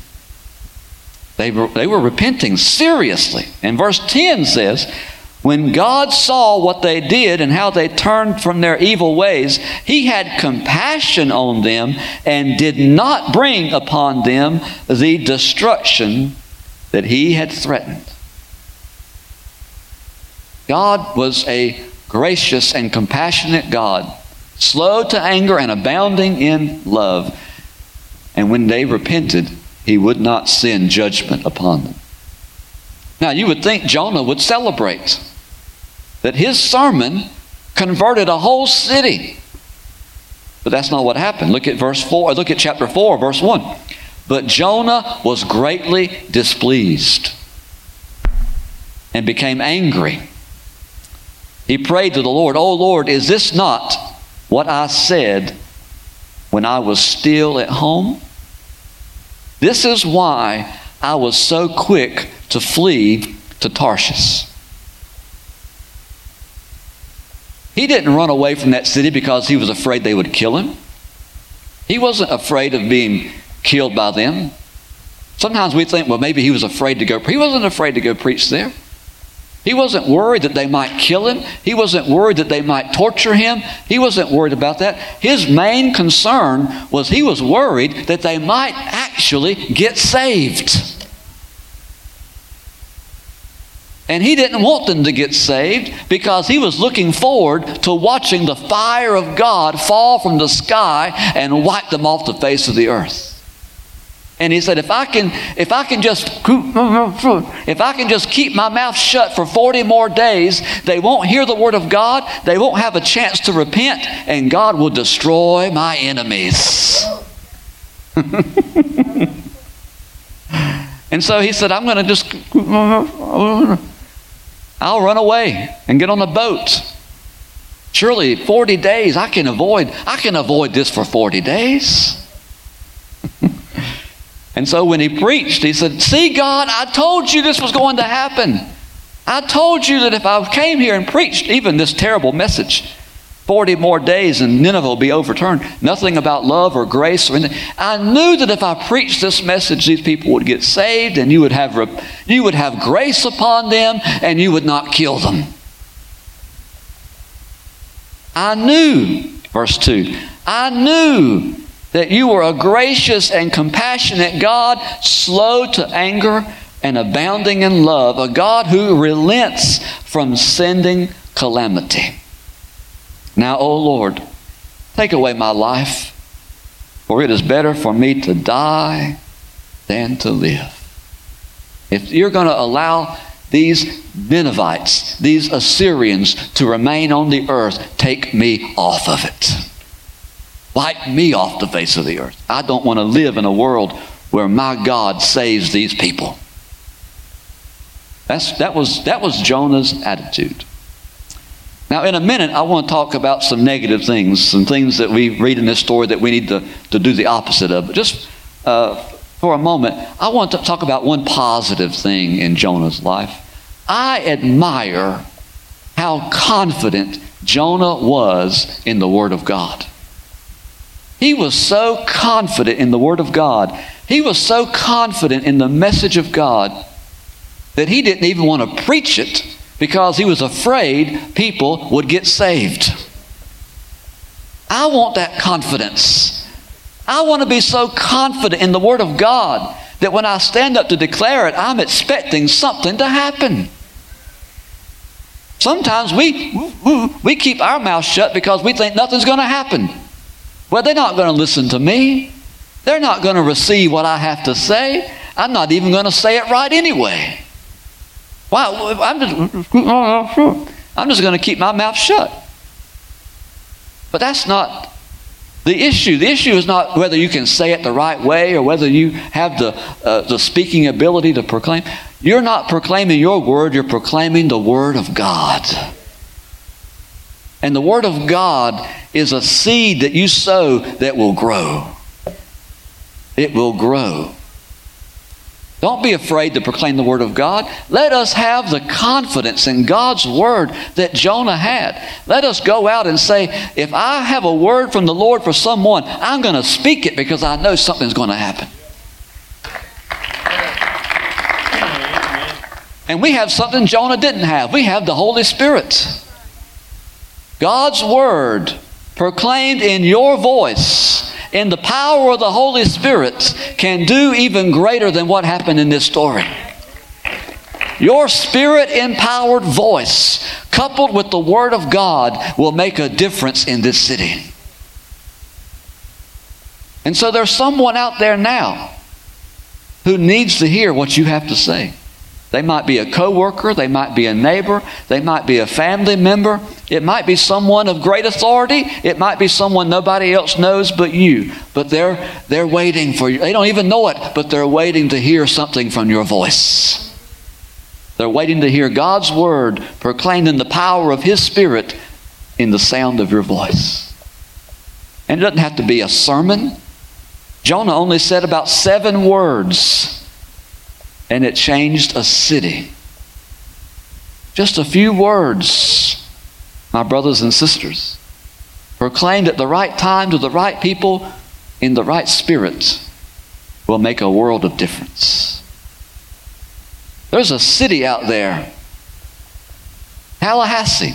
They were, they were repenting seriously. And verse 10 says, When God saw what they did and how they turned from their evil ways, he had compassion on them and did not bring upon them the destruction that he had threatened. God was a gracious and compassionate God, slow to anger and abounding in love. And when they repented, he would not send judgment upon them. Now, you would think Jonah would celebrate that his sermon converted a whole city. But that's not what happened. Look at verse 4, look at chapter 4, verse 1. But Jonah was greatly displeased and became angry he prayed to the Lord, Oh Lord, is this not what I said when I was still at home? This is why I was so quick to flee to Tarshish. He didn't run away from that city because he was afraid they would kill him. He wasn't afraid of being killed by them. Sometimes we think, well, maybe he was afraid to go. He wasn't afraid to go preach there. He wasn't worried that they might kill him. He wasn't worried that they might torture him. He wasn't worried about that. His main concern was he was worried that they might actually get saved. And he didn't want them to get saved because he was looking forward to watching the fire of God fall from the sky and wipe them off the face of the earth. And he said, if I can, if I can just, if I can just keep my mouth shut for 40 more days, they won't hear the word of God. They won't have a chance to repent, and God will destroy my enemies. [LAUGHS] and so he said, I'm going to just, I'll run away and get on a boat. Surely 40 days, I can avoid, I can avoid this for 40 days. [LAUGHS] And so when he preached, he said, See, God, I told you this was going to happen. I told you that if I came here and preached even this terrible message, 40 more days and Nineveh will be overturned. Nothing about love or grace or anything. I knew that if I preached this message, these people would get saved and you would have, you would have grace upon them and you would not kill them. I knew, verse 2, I knew that you were a gracious and compassionate God, slow to anger and abounding in love, a God who relents from sending calamity. Now, O Lord, take away my life, for it is better for me to die than to live. If you're going to allow these Ninevites, these Assyrians, to remain on the earth, take me off of it. Wipe me off the face of the earth. I don't want to live in a world where my God saves these people. That's, that, was, that was Jonah's attitude. Now, in a minute, I want to talk about some negative things, some things that we read in this story that we need to, to do the opposite of. But just uh, for a moment, I want to talk about one positive thing in Jonah's life. I admire how confident Jonah was in the Word of God. He was so confident in the Word of God. He was so confident in the message of God that he didn't even want to preach it because he was afraid people would get saved. I want that confidence. I want to be so confident in the Word of God that when I stand up to declare it, I'm expecting something to happen. Sometimes we, we keep our mouth shut because we think nothing's going to happen. Well, they're not going to listen to me. They're not going to receive what I have to say. I'm not even going to say it right anyway. Wow, I'm just, I'm just going to keep my mouth shut. But that's not the issue. The issue is not whether you can say it the right way or whether you have the, uh, the speaking ability to proclaim. You're not proclaiming your word, you're proclaiming the word of God. And the word of God is a seed that you sow that will grow. It will grow. Don't be afraid to proclaim the Word of God. Let us have the confidence in God's Word that Jonah had. Let us go out and say, if I have a word from the Lord for someone, I'm going to speak it because I know something's going to happen. And we have something Jonah didn't have. We have the Holy Spirit. God's Word proclaimed in your voice in the power of the Holy Spirit can do even greater than what happened in this story. Your spirit empowered voice, coupled with the Word of God, will make a difference in this city. And so there's someone out there now who needs to hear what you have to say. They might be a coworker, they might be a neighbor, they might be a family member, it might be someone of great authority, it might be someone nobody else knows but you. But they're they're waiting for you. They don't even know it, but they're waiting to hear something from your voice. They're waiting to hear God's word proclaimed in the power of his spirit in the sound of your voice. And it doesn't have to be a sermon. Jonah only said about 7 words and it changed a city. Just a few words, my brothers and sisters, proclaimed at the right time to the right people in the right spirit will make a world of difference. There's a city out there, Tallahassee,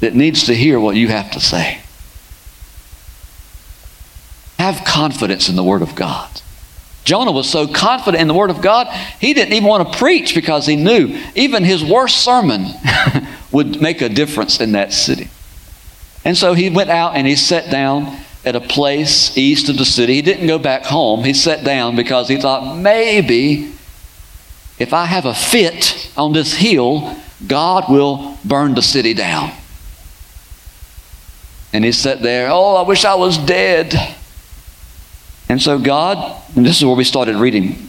that needs to hear what you have to say. Have confidence in the Word of God. Jonah was so confident in the Word of God, he didn't even want to preach because he knew even his worst sermon [LAUGHS] would make a difference in that city. And so he went out and he sat down at a place east of the city. He didn't go back home. He sat down because he thought maybe if I have a fit on this hill, God will burn the city down. And he sat there, oh, I wish I was dead. And so God, and this is where we started reading,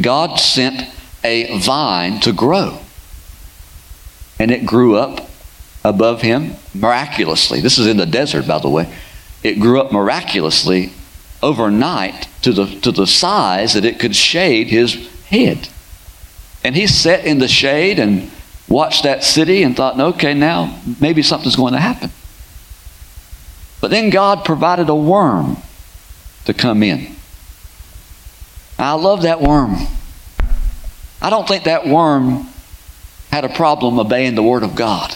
God sent a vine to grow. And it grew up above him miraculously. This is in the desert, by the way. It grew up miraculously overnight to the, to the size that it could shade his head. And he sat in the shade and watched that city and thought, okay, now maybe something's going to happen. But then God provided a worm to come in. I love that worm. I don't think that worm had a problem obeying the Word of God.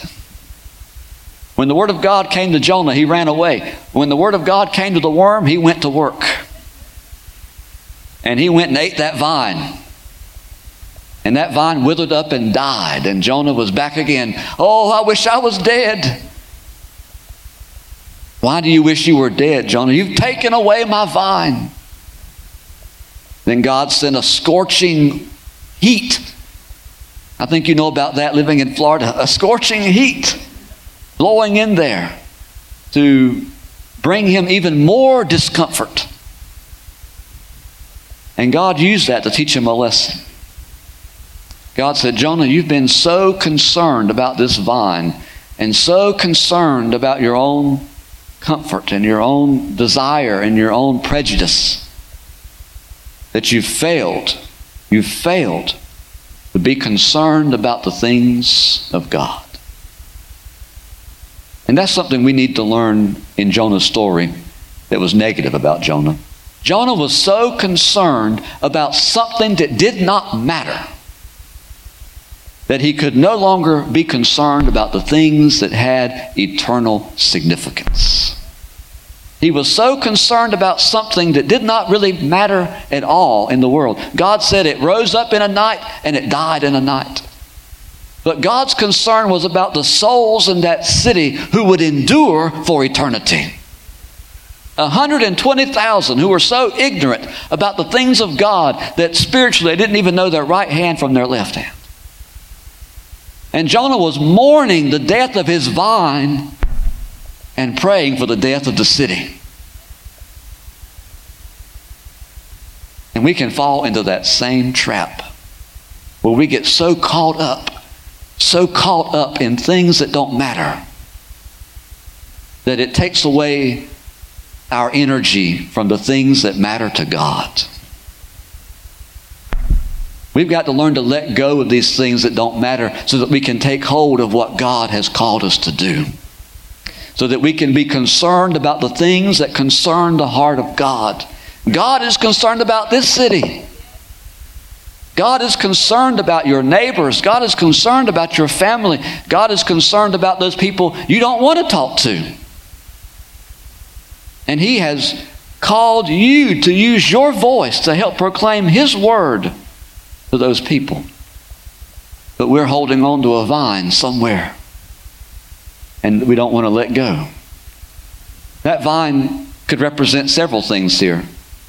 When the Word of God came to Jonah, he ran away. When the Word of God came to the worm, he went to work. And he went and ate that vine. And that vine withered up and died, and Jonah was back again. Oh, I wish I was dead. Why do you wish you were dead, Jonah? You've taken away my vine. Then God sent a scorching heat. I think you know about that living in Florida. A scorching heat blowing in there to bring him even more discomfort. And God used that to teach him a lesson. God said, Jonah, you've been so concerned about this vine and so concerned about your own comfort and your own desire and your own prejudice that you've failed. You've failed to be concerned about the things of God. And that's something we need to learn in Jonah's story that was negative about Jonah. Jonah was so concerned about something that did not matter that he could no longer be concerned about the things that had eternal significance. He was so concerned about something that did not really matter at all in the world. God said it rose up in a night and it died in a night. But God's concern was about the souls in that city who would endure for eternity. 120,000 who were so ignorant about the things of God that spiritually they didn't even know their right hand from their left hand. And Jonah was mourning the death of his vine and praying for the death of the city. And we can fall into that same trap where we get so caught up, so caught up in things that don't matter, that it takes away our energy from the things that matter to God. We've got to learn to let go of these things that don't matter so that we can take hold of what God has called us to do. So that we can be concerned about the things that concern the heart of God. God is concerned about this city. God is concerned about your neighbors. God is concerned about your family. God is concerned about those people you don't want to talk to. And He has called you to use your voice to help proclaim His word to those people. But we're holding on to a vine somewhere, and we don't want to let go. That vine could represent several things here.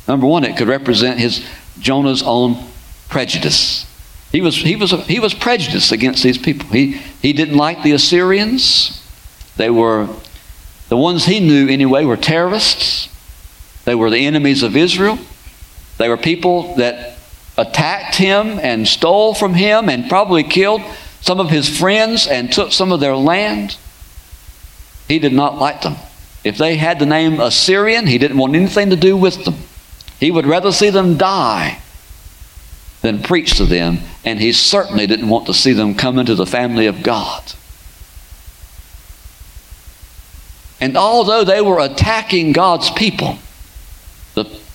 Number one, it could represent his Jonah's own prejudice. He was, he was, he was prejudiced against these people. He, he didn't like the Assyrians. They were, the ones he knew anyway, were terrorists. They were the enemies of Israel. They were people that attacked him and stole from him and probably killed some of his friends and took some of their land. He did not like them. If they had the name Assyrian, he didn't want anything to do with them. He would rather see them die than preach to them, and he certainly didn't want to see them come into the family of God. And although they were attacking God's people,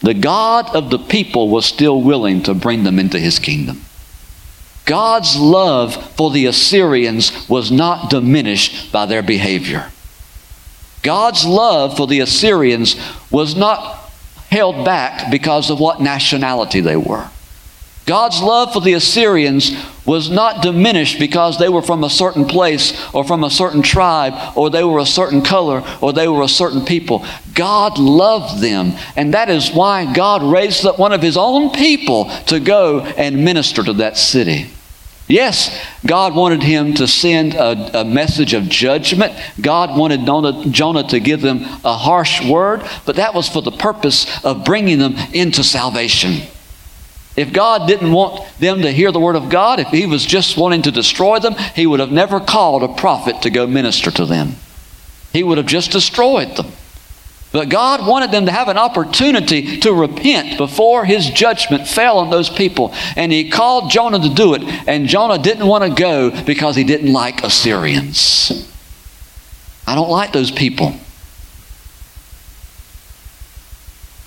the God of the people was still willing to bring them into his kingdom. God's love for the Assyrians was not diminished by their behavior. God's love for the Assyrians was not held back because of what nationality they were. God's love for the Assyrians was not diminished because they were from a certain place or from a certain tribe or they were a certain color or they were a certain people. God loved them, and that is why God raised up one of His own people to go and minister to that city. Yes, God wanted him to send a, a, message of judgment. God wanted Jonah, Jonah to give them a harsh word, but that was for the purpose of bringing them into salvation. If God didn't want them to hear the word of God, if He was just wanting to destroy them, He would have never called a prophet to go minister to them. He would have just destroyed them. But God wanted them to have an opportunity to repent before His judgment fell on those people. And He called Jonah to do it. And Jonah didn't want to go because he didn't like Assyrians. I don't like those people.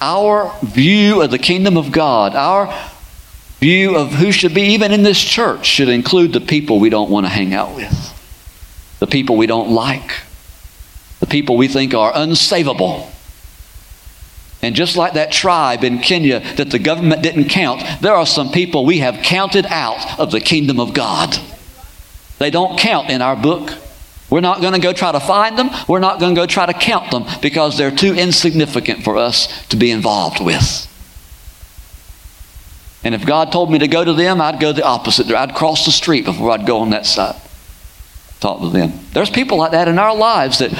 our view of the kingdom of God, our view of who should be even in this church, should include the people we don't want to hang out with, the people we don't like, the people we think are unsavable. And just like that tribe in Kenya that the government didn't count, there are some people we have counted out of the kingdom of God. They don't count in our book. We're not going to go try to find them. We're not going to go try to count them because they're too insignificant for us to be involved with. And if God told me to go to them, I'd go the opposite. I'd cross the street before I'd go on that side. Talk to them. There's people like that in our lives that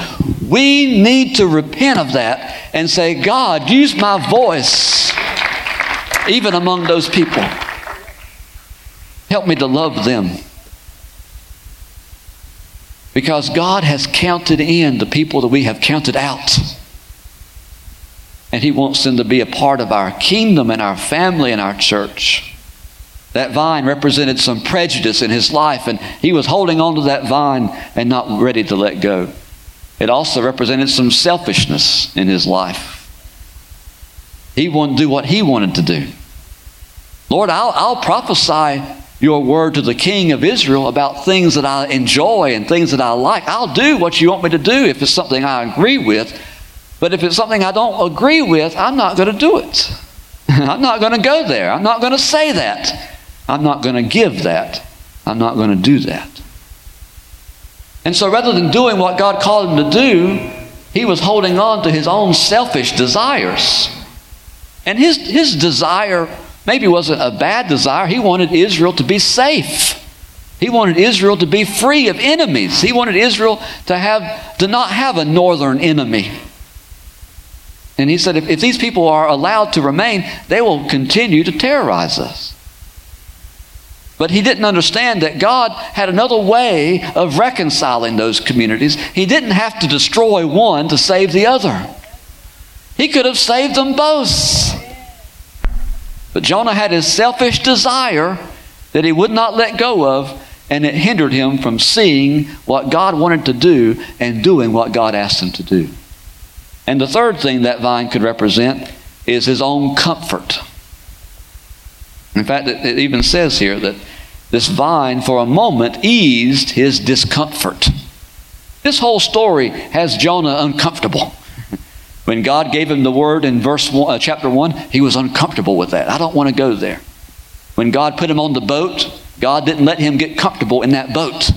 we need to repent of that and say, God, use my voice even among those people. Help me to love them. Because God has counted in the people that we have counted out. And He wants them to be a part of our kingdom and our family and our church. That vine represented some prejudice in his life, and he was holding on to that vine and not ready to let go. It also represented some selfishness in his life. He to do what he wanted to do. Lord, I'll, I'll prophesy your word to the king of Israel about things that I enjoy and things that I like. I'll do what you want me to do if it's something I agree with. But if it's something I don't agree with, I'm not going to do it. [LAUGHS] I'm not going to go there. I'm not going to say that. I'm not going to give that. I'm not going to do that. And so rather than doing what God called him to do, he was holding on to his own selfish desires. And his, his desire maybe wasn't a bad desire. He wanted Israel to be safe. He wanted Israel to be free of enemies. He wanted Israel to have to not have a northern enemy. And he said, if, if these people are allowed to remain, they will continue to terrorize us. But he didn't understand that God had another way of reconciling those communities. He didn't have to destroy one to save the other, he could have saved them both. But Jonah had his selfish desire that he would not let go of, and it hindered him from seeing what God wanted to do and doing what God asked him to do. And the third thing that vine could represent is his own comfort. In fact, it, it even says here that this vine, for a moment, eased his discomfort. This whole story has Jonah uncomfortable. [LAUGHS] When God gave him the word in verse one, uh, chapter 1, he was uncomfortable with that. I don't want to go there. When God put him on the boat, God didn't let him get comfortable in that boat.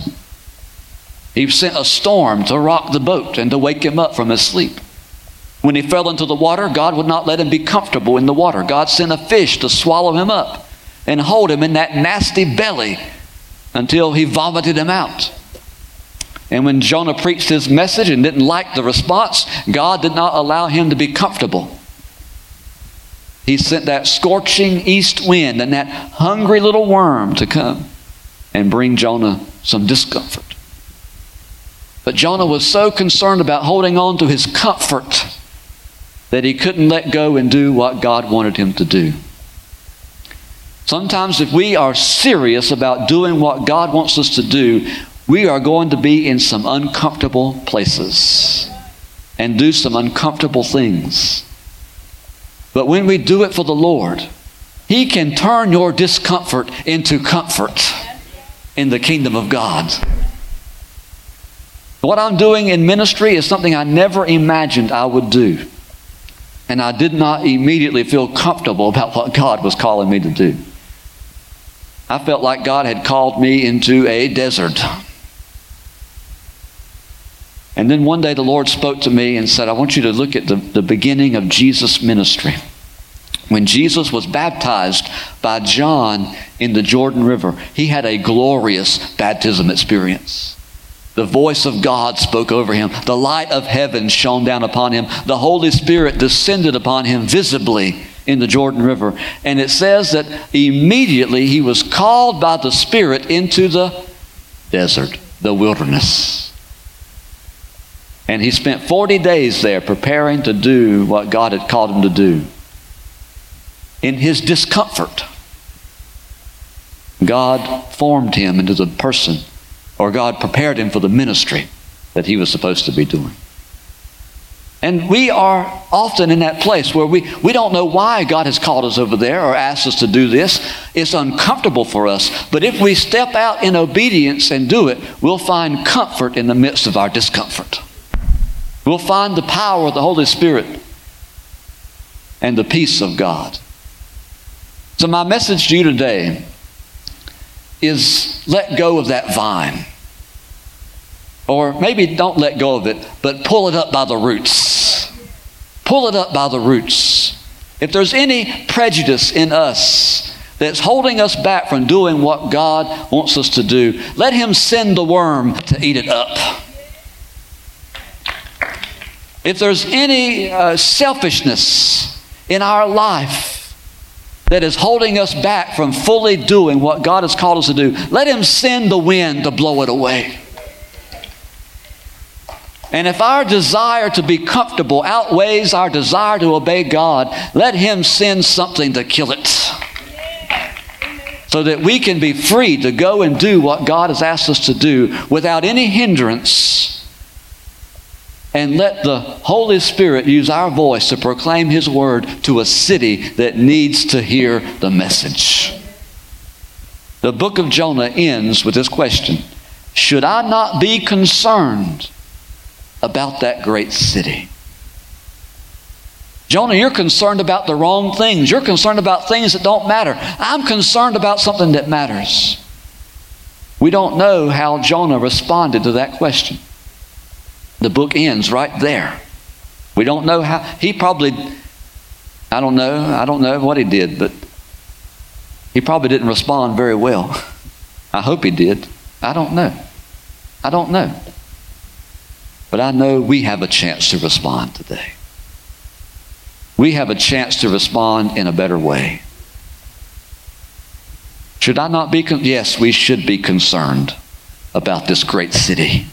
He sent a storm to rock the boat and to wake him up from his sleep. When he fell into the water, God would not let him be comfortable in the water. God sent a fish to swallow him up and hold him in that nasty belly until he vomited him out. And when Jonah preached his message and didn't like the response, God did not allow him to be comfortable. He sent that scorching east wind and that hungry little worm to come and bring Jonah some discomfort. But Jonah was so concerned about holding on to his comfort that he couldn't let go and do what God wanted him to do. Sometimes, if we are serious about doing what God wants us to do, we are going to be in some uncomfortable places and do some uncomfortable things. But when we do it for the Lord, He can turn your discomfort into comfort in the kingdom of God. What I'm doing in ministry is something I never imagined I would do. And I did not immediately feel comfortable about what God was calling me to do. I felt like God had called me into a desert. And then one day the Lord spoke to me and said, I want you to look at the, the beginning of Jesus' ministry. When Jesus was baptized by John in the Jordan River, he had a glorious baptism experience. The voice of God spoke over him. The light of heaven shone down upon him. The Holy Spirit descended upon him visibly in the Jordan River. And it says that immediately he was called by the Spirit into the desert, the wilderness. And he spent 40 days there preparing to do what God had called him to do. In his discomfort, God formed him into the person, or God prepared him for the ministry that he was supposed to be doing. And we are often in that place where we, we don't know why God has called us over there or asked us to do this. It's uncomfortable for us. But if we step out in obedience and do it, we'll find comfort in the midst of our discomfort. We'll find the power of the Holy Spirit and the peace of God. So, my message to you today is let go of that vine. Or maybe don't let go of it, but pull it up by the roots. Pull it up by the roots. If there's any prejudice in us that's holding us back from doing what God wants us to do, let Him send the worm to eat it up. If there's any uh, selfishness in our life, that is holding us back from fully doing what God has called us to do, let Him send the wind to blow it away. And if our desire to be comfortable outweighs our desire to obey God, let Him send something to kill it. So that we can be free to go and do what God has asked us to do without any hindrance. And let the Holy Spirit use our voice to proclaim His word to a city that needs to hear the message. The book of Jonah ends with this question Should I not be concerned? about that great city. Jonah, you're concerned about the wrong things. You're concerned about things that don't matter. I'm concerned about something that matters. We don't know how Jonah responded to that question. The book ends right there. We don't know how. He probably, I don't know, I don't know what he did, but he probably didn't respond very well. [LAUGHS] I hope he did. I don't know. I don't know. But I know we have a chance to respond today. We have a chance to respond in a better way. Should I not be? Con- yes, we should be concerned about this great city.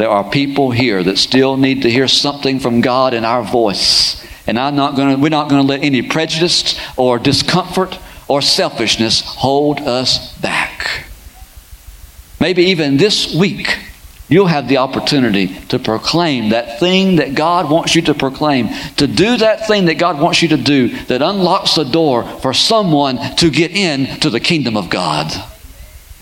There are people here that still need to hear something from God in our voice. And I'm not gonna, we're not going to let any prejudice or discomfort or selfishness hold us back. Maybe even this week, you'll have the opportunity to proclaim that thing that God wants you to proclaim, to do that thing that God wants you to do that unlocks the door for someone to get in to the kingdom of God.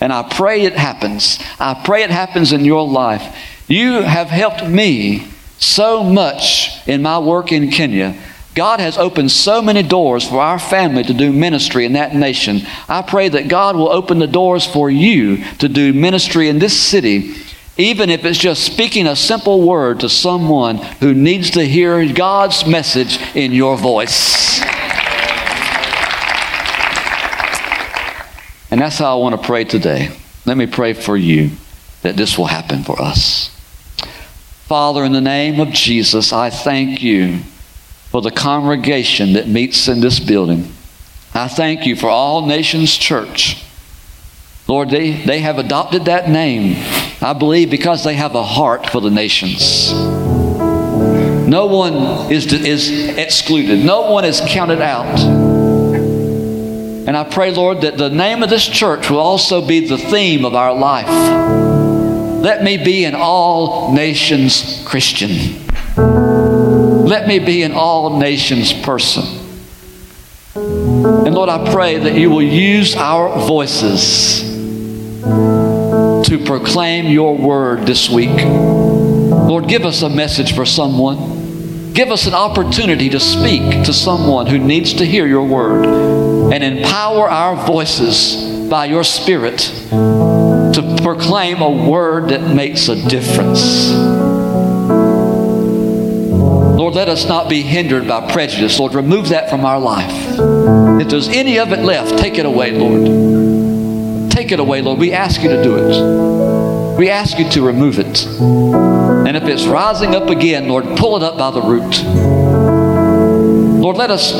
And I pray it happens. I pray it happens in your life. You have helped me so much in my work in Kenya. God has opened so many doors for our family to do ministry in that nation. I pray that God will open the doors for you to do ministry in this city even if it's just speaking a simple word to someone who needs to hear God's message in your voice. And that's how I want to pray today. Let me pray for you that this will happen for us. Father, in the name of Jesus, I thank you for the congregation that meets in this building. I thank you for All Nations Church. Lord, they, they have adopted that name, I believe, because they have a heart for the nations. No one is, is excluded, no one is counted out. And I pray, Lord, that the name of this church will also be the theme of our life. Let me be an all nations Christian. Let me be an all nations person. And Lord, I pray that you will use our voices to proclaim your word this week. Lord, give us a message for someone. Give us an opportunity to speak to someone who needs to hear your word and empower our voices by your Spirit to proclaim a word that makes a difference. Lord, let us not be hindered by prejudice. Lord, remove that from our life. If there's any of it left, take it away, Lord. Take it away, Lord. We ask you to do it. We ask you to remove it. And if it's rising up again, Lord, pull it up by the root. Lord, let us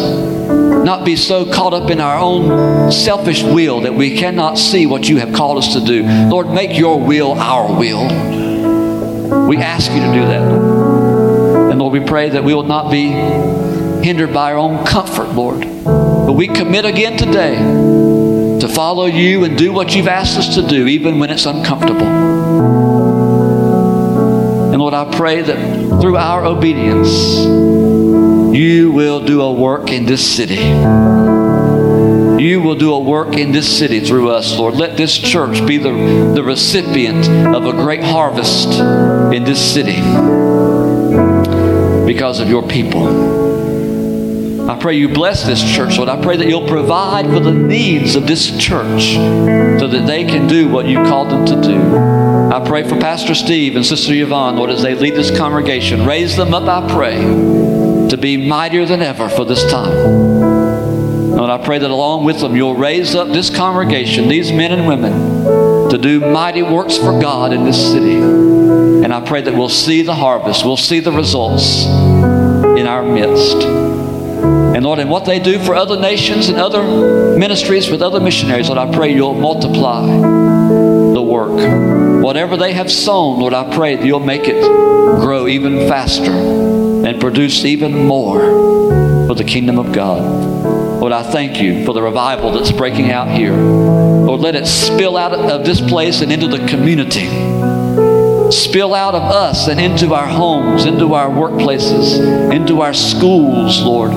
not be so caught up in our own selfish will that we cannot see what you have called us to do. Lord, make your will our will. We ask you to do that. And Lord, we pray that we will not be hindered by our own comfort, Lord. But we commit again today to follow you and do what you've asked us to do, even when it's uncomfortable. And Lord, I pray that through our obedience, you will do a work in this city. You will do a work in this city through us, Lord. Let this church be the, the recipient of a great harvest in this city because of your people. I pray you bless this church, Lord. I pray that you'll provide for the needs of this church so that they can do what you called them to do. I pray for Pastor Steve and Sister Yvonne, Lord, as they lead this congregation. Raise them up, I pray, to be mightier than ever for this time. Lord, I pray that along with them, you'll raise up this congregation, these men and women, to do mighty works for God in this city. And I pray that we'll see the harvest, we'll see the results in our midst. And Lord, and what they do for other nations and other ministries with other missionaries, Lord, I pray you'll multiply the work. Whatever they have sown, Lord, I pray that you'll make it grow even faster and produce even more for the kingdom of God. Lord, I thank you for the revival that's breaking out here. Lord, let it spill out of this place and into the community. Spill out of us and into our homes, into our workplaces, into our schools, Lord.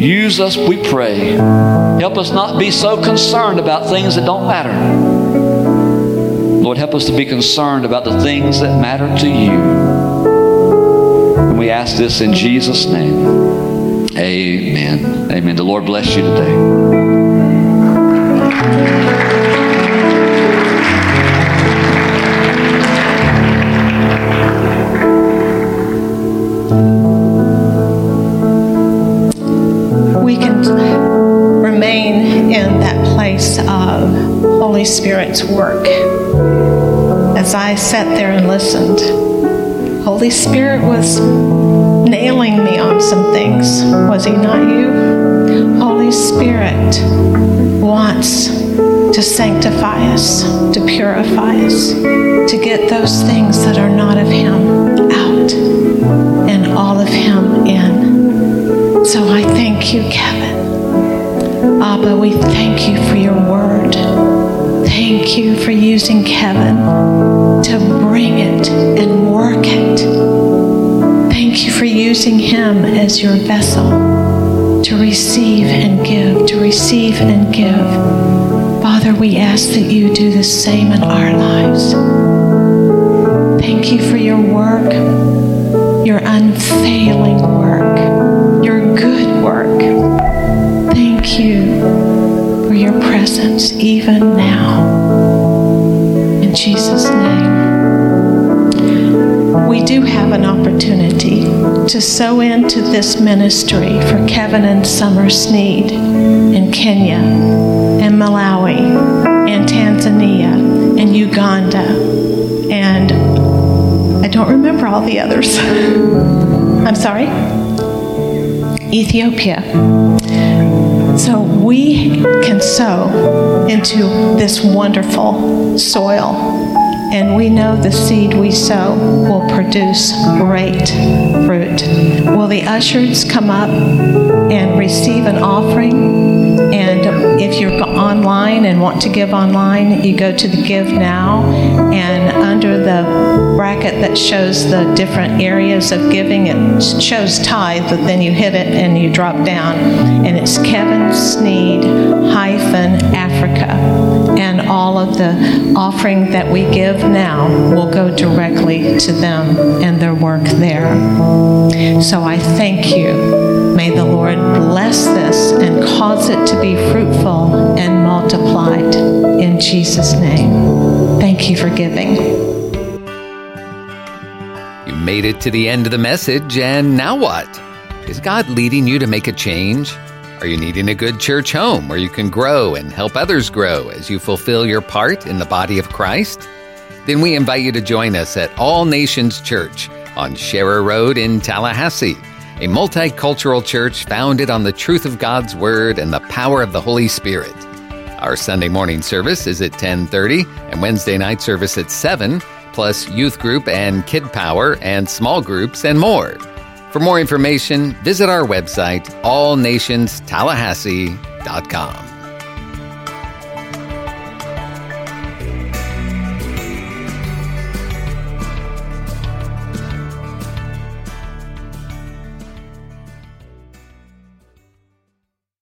Use us, we pray. Help us not be so concerned about things that don't matter. Lord, help us to be concerned about the things that matter to you. And we ask this in Jesus' name. Amen. Amen. The Lord bless you today. We can remain in that place of Holy Spirit's work. As I sat there and listened, Holy Spirit was nailing me on some things. Was He not you? Holy Spirit wants to sanctify us, to purify us, to get those things that are not of Him out and all of Him in. So I thank you, Kevin. Abba, we thank you for your word. Thank you for using Kevin to bring it and work. Thank you for using him as your vessel to receive and give, to receive and give. Father, we ask that you do the same in our lives. Thank you for your work, your unfailing work, your good work. Thank you for your presence even now. Do have an opportunity to sow into this ministry for Kevin and Summer Sneed in Kenya and Malawi and Tanzania and Uganda and I don't remember all the others. [LAUGHS] I'm sorry? Ethiopia. So we can sow into this wonderful soil, and we know the seed we sow will produce great fruit. Will the ushers come up and receive an offering? If you're online and want to give online, you go to the Give Now, and under the bracket that shows the different areas of giving, it shows tithe, but then you hit it and you drop down, and it's Kevin Sneed hyphen Africa. And all of the offering that we give now will go directly to them and their work there. So I thank you. May the Lord bless this and cause it to be fruitful and multiplied in Jesus' name. Thank you for giving. You made it to the end of the message, and now what? Is God leading you to make a change? Are you needing a good church home where you can grow and help others grow as you fulfill your part in the body of Christ? Then we invite you to join us at All Nations Church on Sharer Road in Tallahassee, a multicultural church founded on the truth of God's Word and the power of the Holy Spirit. Our Sunday morning service is at 10:30 and Wednesday night service at 7, plus youth group and kid power and small groups and more. For more information, visit our website, allnationstallahassee.com.